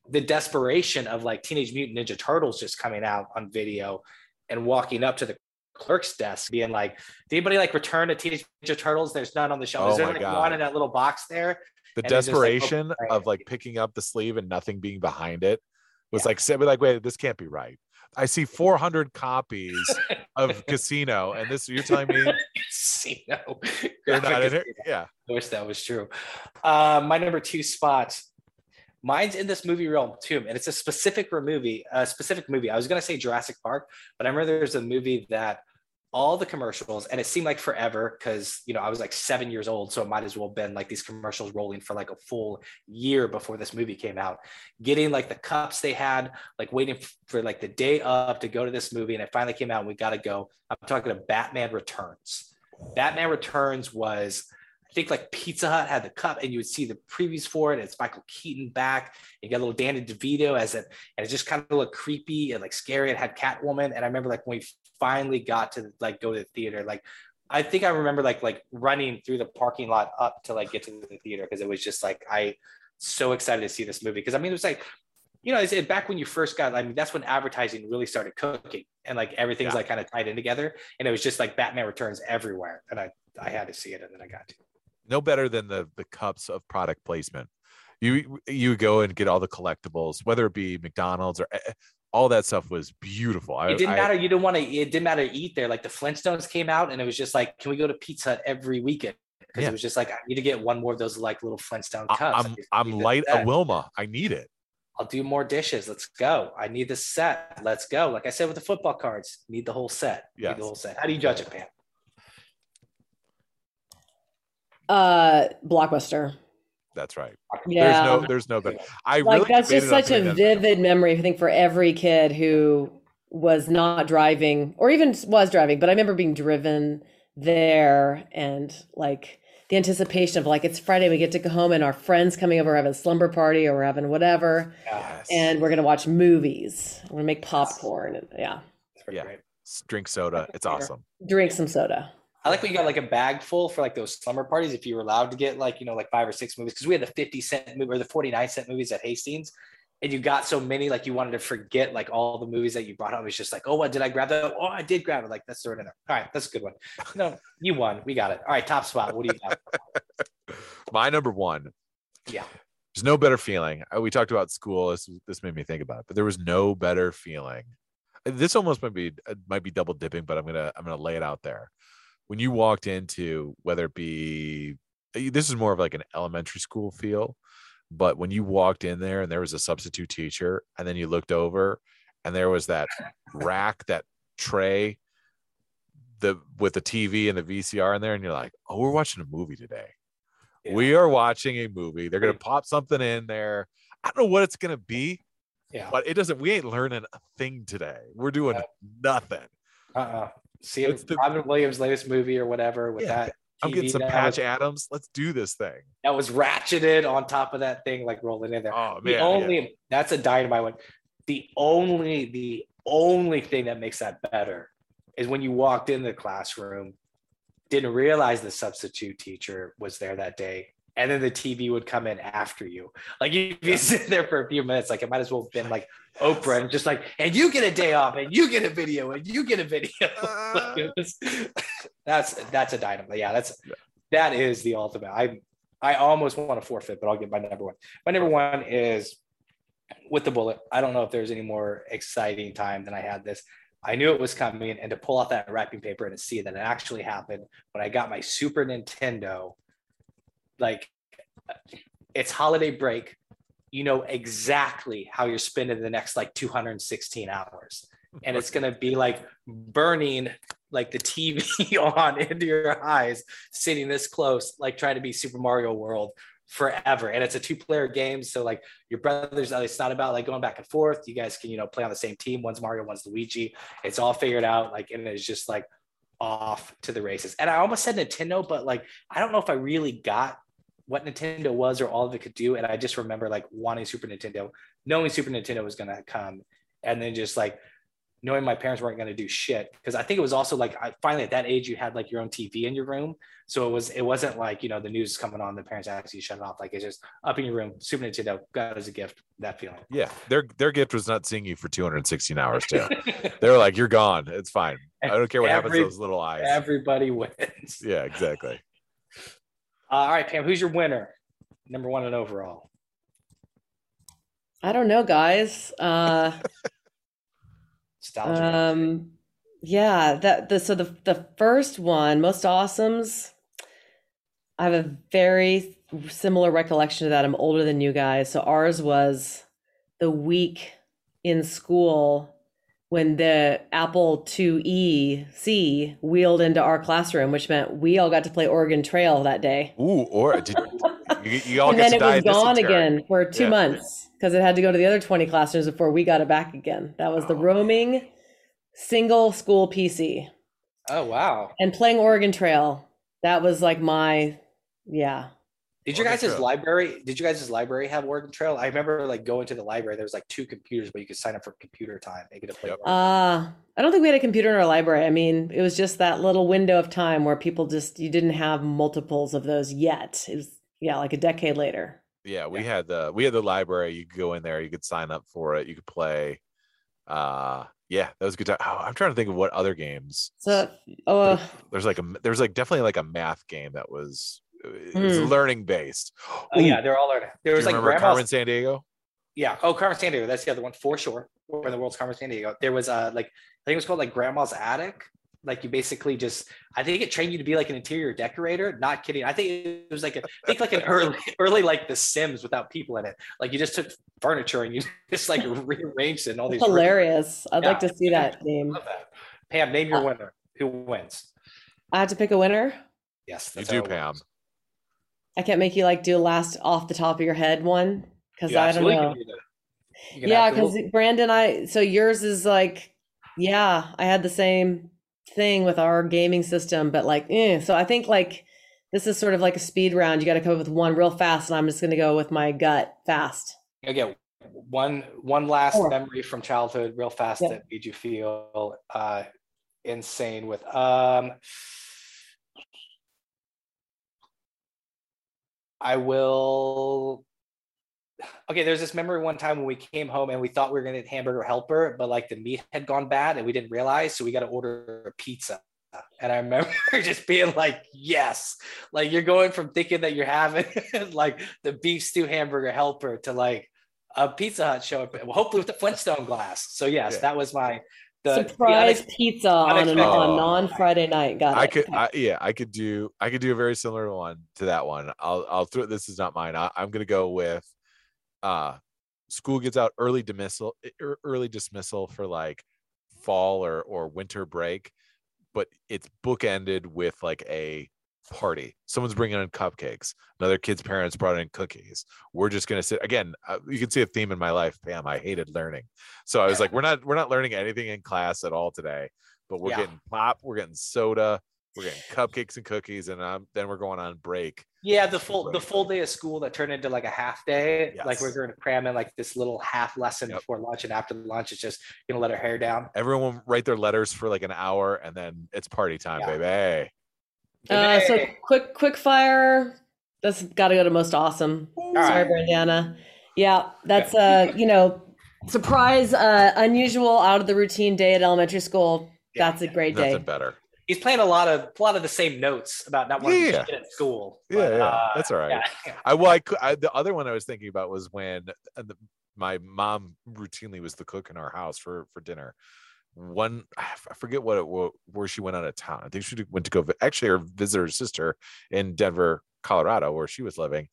S1: The desperation of like Teenage Mutant Ninja Turtles just coming out on video and walking up to the clerk's desk being like, did anybody like return a Teenage Ninja Turtles? There's none on the shelf.
S2: Oh
S1: Is there like
S2: God.
S1: one in that little box there?
S2: the
S1: and just like,
S2: desperation of like picking up the sleeve and nothing being behind it was
S1: Yeah.
S2: like like wait this can't be right i see 400 copies of casino and this you're telling me
S1: Casino.
S2: they're not in yeah
S1: I wish that was true. Uh, my number two spot, mine's in this movie realm too, and it's a specific movie. A specific movie. I was gonna say Jurassic Park, but I remember there's a movie that all the commercials, and it seemed like forever because you know I was like seven years old, so it might as well have been like these commercials rolling for like a full year before this movie came out. Getting like the cups they had, like waiting for like the day of to go to this movie, and it finally came out. and We got to go. I'm talking to Batman Returns. Batman Returns was I think like Pizza Hut had the cup, and you would see the previews for it. It's Michael Keaton back. You got a little Danny DeVito as it, and it just kind of looked creepy and like scary. It had Catwoman, and I remember like when we finally got to like go to the theater, like I think I remember like like running through the parking lot up to like get to the theater because it was just like I so excited to see this movie because I mean it was like you know it's it, back when you first got I mean that's when advertising really started cooking and like everything's
S2: Yeah.
S1: like kind of tied in together and it was just like Batman Returns everywhere and I I had to see it and then I got to.
S2: no better than the the cups of product placement you you go and get all the collectibles whether it be mcdonald's or eh, all that stuff was beautiful I,
S1: it didn't
S2: I-
S1: matter. You didn't want to. It didn't matter to eat there. Like the Flintstones came out, and it was just like, can we go to Pizza Hut every weekend? Because
S2: Yeah.
S1: it was just like, I need to get one more of those like little Flintstone cups.
S2: i'm i'm
S1: need this
S2: light a wilma i need it
S1: I'll do more dishes. Let's go. I need this set. Let's go. Like I said with the football cards, need the whole set. Need the whole set. How do you judge it, Pam?
S4: Uh, Blockbuster.
S2: That's right
S4: Yeah.
S2: there's no there's no better i
S4: like
S2: really
S4: that's just such a
S2: that-
S4: vivid memory i think for every kid who was not driving or even was driving but i remember being driven there and like the anticipation of like it's friday we get to go home and our friends coming over having a slumber party or we're having whatever
S2: Yes.
S4: and we're gonna watch movies we're gonna make popcorn and yeah
S2: Yeah.
S1: great.
S2: drink soda it's awesome
S4: drink some soda
S1: I like when you got like a bag full for like those slumber parties. If you were allowed to get like, you know, like five or six movies, because we had the 50 cent movie or the 49 cent movies at Hastings. And you got so many, like you wanted to forget like all the movies that you brought up. It was just like, oh, what did I grab that? Oh, I did grab it. Like that's the in there. All right, that's a good one. No, you won. We got it. All right, top spot. What do you got?
S2: my number one
S1: Yeah.
S2: there's no better feeling Uh, we talked about school this this made me think about it but there was no better feeling this almost might be uh, might be double dipping but i'm gonna i'm gonna lay it out there when you walked into whether it be uh, this is more of like an elementary school feel but when you walked in there and there was a substitute teacher and then you looked over and there was that rack that tray the with the tv and the vcr in there and you're like oh we're watching a movie today
S1: Yeah.
S2: we are watching a movie. They're gonna pop something in there. I don't know what it's gonna be,
S1: Yeah.
S2: but it doesn't. We ain't learning a thing today. We're doing nothing.
S1: Uh-uh. See
S2: It's the-
S1: Robin Williams' latest movie or whatever with
S2: Yeah,
S1: that.
S2: I'm getting some Patch
S1: was-
S2: Adams. Let's do this thing.
S1: that was ratcheted on top of that thing, like rolling in there.
S2: Oh
S1: The
S2: man,
S1: only that's a dynamite one. the only the only thing that makes that better is when you walked in the classroom, didn't realize the substitute teacher was there that day, and then the TV would come in after you. Like you be sitting there for a few minutes, like it might as well have been like Oprah and just like, and you get a day off, and you get a video, and you get a video. Like, was- that's that's a dynamite. Yeah, that's that is the ultimate. I I almost want to forfeit, but I'll get my number one. My number one is with the bullet. I don't know if there's any more exciting time than I had this. I knew it was coming, and to pull out that wrapping paper and to see that it actually happened when I got my Super Nintendo, like it's holiday break. You know exactly how you're spending the next like 216 hours. And it's gonna be like burning like the TV on into your eyes, sitting this close, like trying to be Super Mario World forever. And it's a two-player game. So like your brothers, uh, it's not about like going back and forth. You guys can, you know, play on the same team. One's Mario, one's Luigi. It's all figured out. Like, and it's just like off to the races. And I almost said Nintendo, but like I don't know if I really got what Nintendo was or all of it could do. And I just remember like wanting Super Nintendo, knowing Super Nintendo was gonna come, and then just like knowing my parents weren't gonna do shit. Because I think it was also like I finally at that age you had like your own TV in your room. So it was it wasn't like, you know, the news is coming on, the parents actually shut it off. Like it's just up in your room, Super Nintendo, got as a gift, that feeling.
S2: Yeah, their their gift was not seeing you for 216 hours too. they were like, "You're gone. It's fine. I don't care what happens to those little eyes."
S1: Everybody wins.
S2: yeah, exactly.
S1: Uh, all right, Pam, who's your winner? Number one and overall.
S4: I don't know, guys. Uh,
S1: Nostalgia.
S4: um, yeah, that the so the the first one, most awesomes. I have a very similar recollection to that. I'm older than you guys, so ours was the week in school when the Apple IIe C wheeled into our classroom, which meant we all got to play Oregon Trail that day.
S2: Ooh, or did you, you all
S4: and
S2: get
S4: then it was gone again for two
S2: Yeah.
S4: months because it had to go to the other 20 classrooms before we got it back again. That was the
S2: Oh.
S4: roaming single school PC
S1: oh wow.
S4: and playing Oregon Trail. That was like my, yeah.
S1: Did your
S2: Oregon
S1: guys'
S2: Trail.
S1: library? Did you guys' library have Oregon Trail? I remember like going to the library. There was like two computers, but you could sign up for computer time. They could play.
S2: Yep.
S4: Uh, I don't think we had a computer in our library. I mean, it was just that little window of time where people just, you didn't have multiples of those yet. It was, yeah, like a decade later.
S2: Yeah, we had the we had the library. You could go in there. You could sign up for it. You could play. Uh, yeah, that was a good time. Oh, I'm trying to think of what other games.
S4: So, oh,
S2: There's like a there's like definitely like a math game that was it was
S4: Hmm.
S2: learning based.
S1: oh yeah, they're all learning. There
S2: Do
S1: was
S2: you
S1: like
S2: remember
S1: grandma's.
S2: Carmen Sandiego?
S1: Yeah. Oh, Carmen Sandiego. That's the other one for sure. Or the world's Carmen Sandiego. There was uh like I think it was called like Grandma's Attic. Like you basically just I think it trained you to be like an interior decorator. Not kidding. I think it was like a I think like an early early like The Sims without people in it. Like you just took furniture and you just like rearranged it and all these rooms.
S4: hilarious. I'd like to see that game.
S1: That. Pam, name your winner. Who wins?
S4: I have to pick a winner.
S1: Yes,
S2: You do, Pam.
S1: works.
S4: I can't make you like do a last off the top of your head one because I don't know.
S1: do that. You can
S4: Yeah, because Brandon, I so yours is like, yeah, I had the same thing with our gaming system, but like, eh. so I think like this is sort of like a speed round. You got to come up with one real fast, and I'm just gonna go with my gut fast.
S1: again one one last
S4: Four.
S1: memory from childhood real fast
S4: Yep.
S1: that made you feel uh insane with um i will okay there's this memory one time when we came home and we thought we were going to get hamburger helper but like the meat had gone bad and we didn't realize so we got to order a pizza and I remember just being like, yes, like you're going from thinking that you're having like the beef stew hamburger helper to like a Pizza Hut show up, hopefully with the Flintstone glass. So yes,
S2: Yeah.
S1: that was my the, the
S4: Surprise
S1: unex-
S4: pizza on an
S1: unexpected-
S4: on non Friday night. Got
S2: I
S4: it.
S2: could, I, yeah, I could do, I could do a very similar one to that one. I'll, I'll throw. This is not mine. I, I'm gonna go with, uh, school gets out early dismissal, ear- early dismissal for like fall or or winter break, but it's bookended with like a party. Someone's bringing in cupcakes. Another kid's parents brought in cookies. We're just gonna sit again. Uh, you can see a theme in my life. Bam, I hated learning. So I was like, we're not, we're not learning anything in class at all today. But we're
S1: Yeah.
S2: getting pop, we're getting soda, we're getting cupcakes and cookies, and um, then we're going on break.
S1: Yeah, the full the full day of school that turned into like a half day. Like we're going to cram in like this little half lesson
S2: Yep.
S1: before lunch, and after lunch, it's just gonna let her hair down.
S2: Everyone write their letters for like an hour, and then it's party time,
S1: Yeah.
S2: baby.
S4: Uh, so quick, quick fire. That's got to go to most awesome. Sorry,
S1: right.
S4: Brandana. Yeah, that's uh, you know, surprise, uh, unusual, out of the routine day at elementary school.
S1: Yeah.
S4: That's a great
S2: Nothing
S4: day.
S2: better.
S1: He's playing a lot of a lot of the same notes about not wanting
S2: Yeah.
S1: to shit at school.
S2: Yeah,
S1: but,
S2: yeah,
S1: uh,
S2: that's all right.
S1: yeah, yeah.
S2: I well, I, cou- I the other one I was thinking about was when uh, the, my mom routinely was the cook in our house for for dinner. One, i forget what it wa- where she went out of town. I think she went to go actually her visit her sister in Denver, Colorado, where she was living.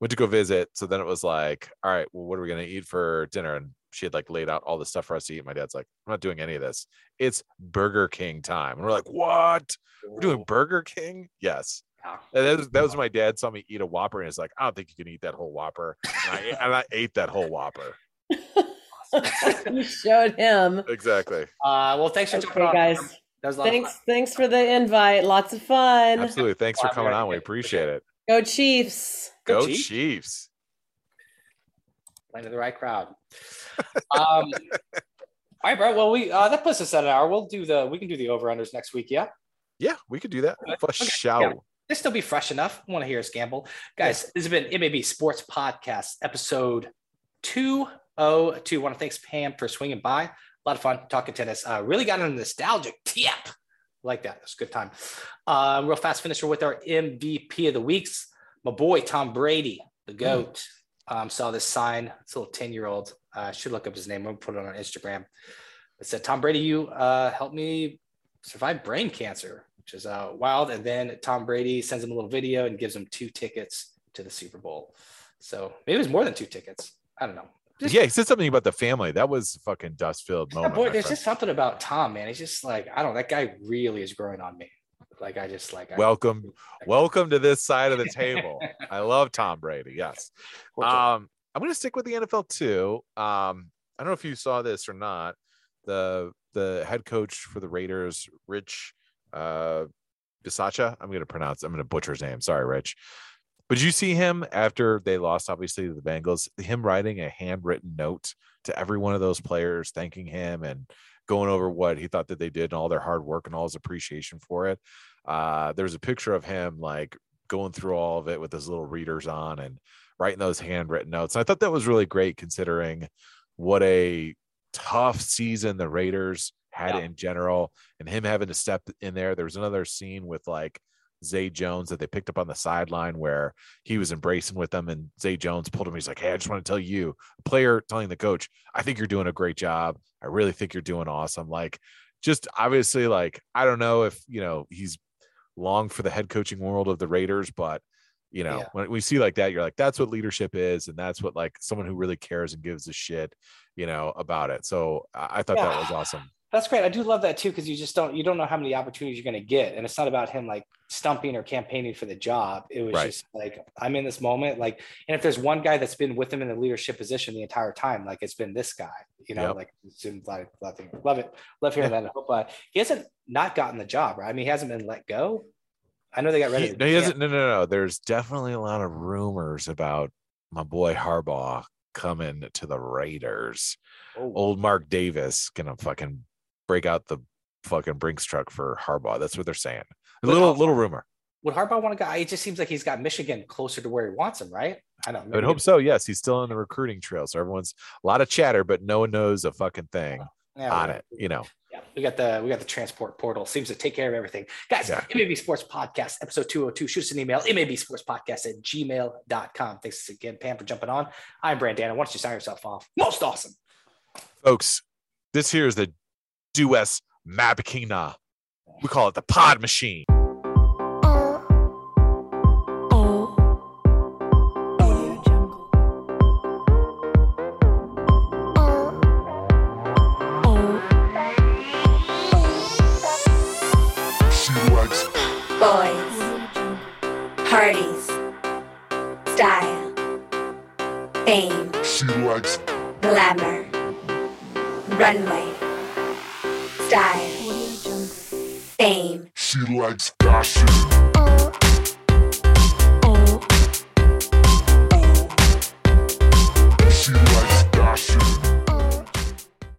S2: Went to go visit. So then it was like, all right, well, what are we gonna eat for dinner? And she had like laid out all the stuff for us to eat. My dad's like, I'm not doing any of this. It's Burger King time. And we're like, what? We're doing Burger King? Yes. And that was, that was my dad saw me eat a Whopper and he's like, I don't think you can eat that whole Whopper. And I, and I ate that whole Whopper.
S4: you showed him.
S2: Exactly.
S1: Uh, well, thanks for jumping
S4: Okay,
S1: on.
S4: guys.
S1: That was a lot of
S4: Thanks,
S1: fun.
S4: thanks for the invite. Lots of fun.
S2: Absolutely. Thanks for
S1: Well, I'm
S2: coming on. We appreciate it.
S4: Go Chiefs.
S1: Go
S2: Go
S1: Chiefs.
S2: Chiefs.
S1: Playing to the right crowd. Um, all right, bro. Well, we uh, that puts us at an hour. We'll do the we can do the over unders next week. Yeah,
S2: Yeah, we could do that.
S1: Okay,
S2: For
S1: okay,
S2: show.
S1: yeah. this still be fresh enough. I want to hear us gamble, guys. This has been MAB Sports Podcast episode two oh two. Want to thanks Pam for swinging by. A lot of fun talking tennis. Uh, really got a nostalgic tip. Like that. It's a good time. Uh, real fast finisher with our MVP of the weeks. My boy Tom Brady, the goat. Um, saw this sign. It's a little 10 year old. Uh, should look up his name. We'll put it on Instagram. It said, Tom Brady, you uh, helped me survive brain cancer, which is uh, wild. And then Tom Brady sends him a little video and gives him two tickets to the Super Bowl. So maybe it was more than two tickets. I don't know. Just-
S2: Yeah, he said something about the family. That was a fucking dust filled moment.
S1: boy, there's
S2: friend.
S1: just something about Tom, man. He's just like, I don't. That guy really is growing on me. Like, I just like, I-
S2: Welcome, welcome to this side of the table. I love Tom Brady. Yes. Um, I'm gonna stick with the NFL too. Um, I don't know if you saw this or not. The the head coach for the Raiders, Rich uh Bisaccia. I'm gonna pronounce. I'm gonna butcher his name. Sorry, Rich. But you see him after they lost, obviously, to the Bengals? Him writing a handwritten note to every one of those players, thanking him and going over what he thought that they did and all their hard work and all his appreciation for it. Uh, there's a picture of him like going through all of it with his little readers on and writing those handwritten notes. And I thought that was really great considering what a tough season the Raiders had
S1: Yeah.
S2: in general and him having to step in there. There was another scene with like Zay Jones that they picked up on the sideline where he was embracing with them and Zay Jones pulled him. He's like, Hey, I just want to tell you, a player telling the coach, I think you're doing a great job. I really think you're doing awesome. Like, just obviously, like, I don't know if, you know, he's long for the head coaching world of the Raiders, but you know,
S1: Yeah.
S2: when we see like that, you're like, that's what leadership is, and that's what like someone who really cares and gives a shit, you know, about it. So I, I thought that was awesome.
S1: That's great. I do love that too because you just don't you don't know how many opportunities you're going to get, and it's not about him like stumping or campaigning for the job. It was
S2: Right.
S1: just like I'm in this moment, like, and if there's one guy that's been with him in the leadership position the entire time, like it's been this guy. You know,
S2: Yep.
S1: like love, love it, love hearing that. I hope uh, he hasn't not gotten the job, right? I mean, he hasn't been let go. I know they got rid
S2: He,
S1: of.
S2: no, he doesn't. No, no, no. There's definitely a lot of rumors about my boy Harbaugh coming to the Raiders.
S1: Oh,
S2: Old Mark Davis gonna fucking break out the fucking Brinks truck for Harbaugh. That's what they're saying. A little little rumor.
S1: would Harbaugh want to go? It just seems like he's got Michigan closer to where he wants him, right? I don't. Know.
S2: I would hope so. Yes, he's still on the recruiting trail. So everyone's a lot of chatter, but no one knows a fucking thing
S1: Yeah,
S2: on it. You know.
S1: Yeah, we got the we got the transport portal. Seems to take care of everything. Guys,
S2: Yeah.
S1: MAB Sports Podcast, episode 202. Shoot us an email, MAB Sports Podcast at gmail.com. Thanks again, Pam, for jumping on. I'm Brandana. Why don't you sign yourself off? Most awesome.
S2: folks, this here is the Dues Mabikina. We call it the pod machine.
S6: Glamour, runway, style, fame,
S7: she likes Oh,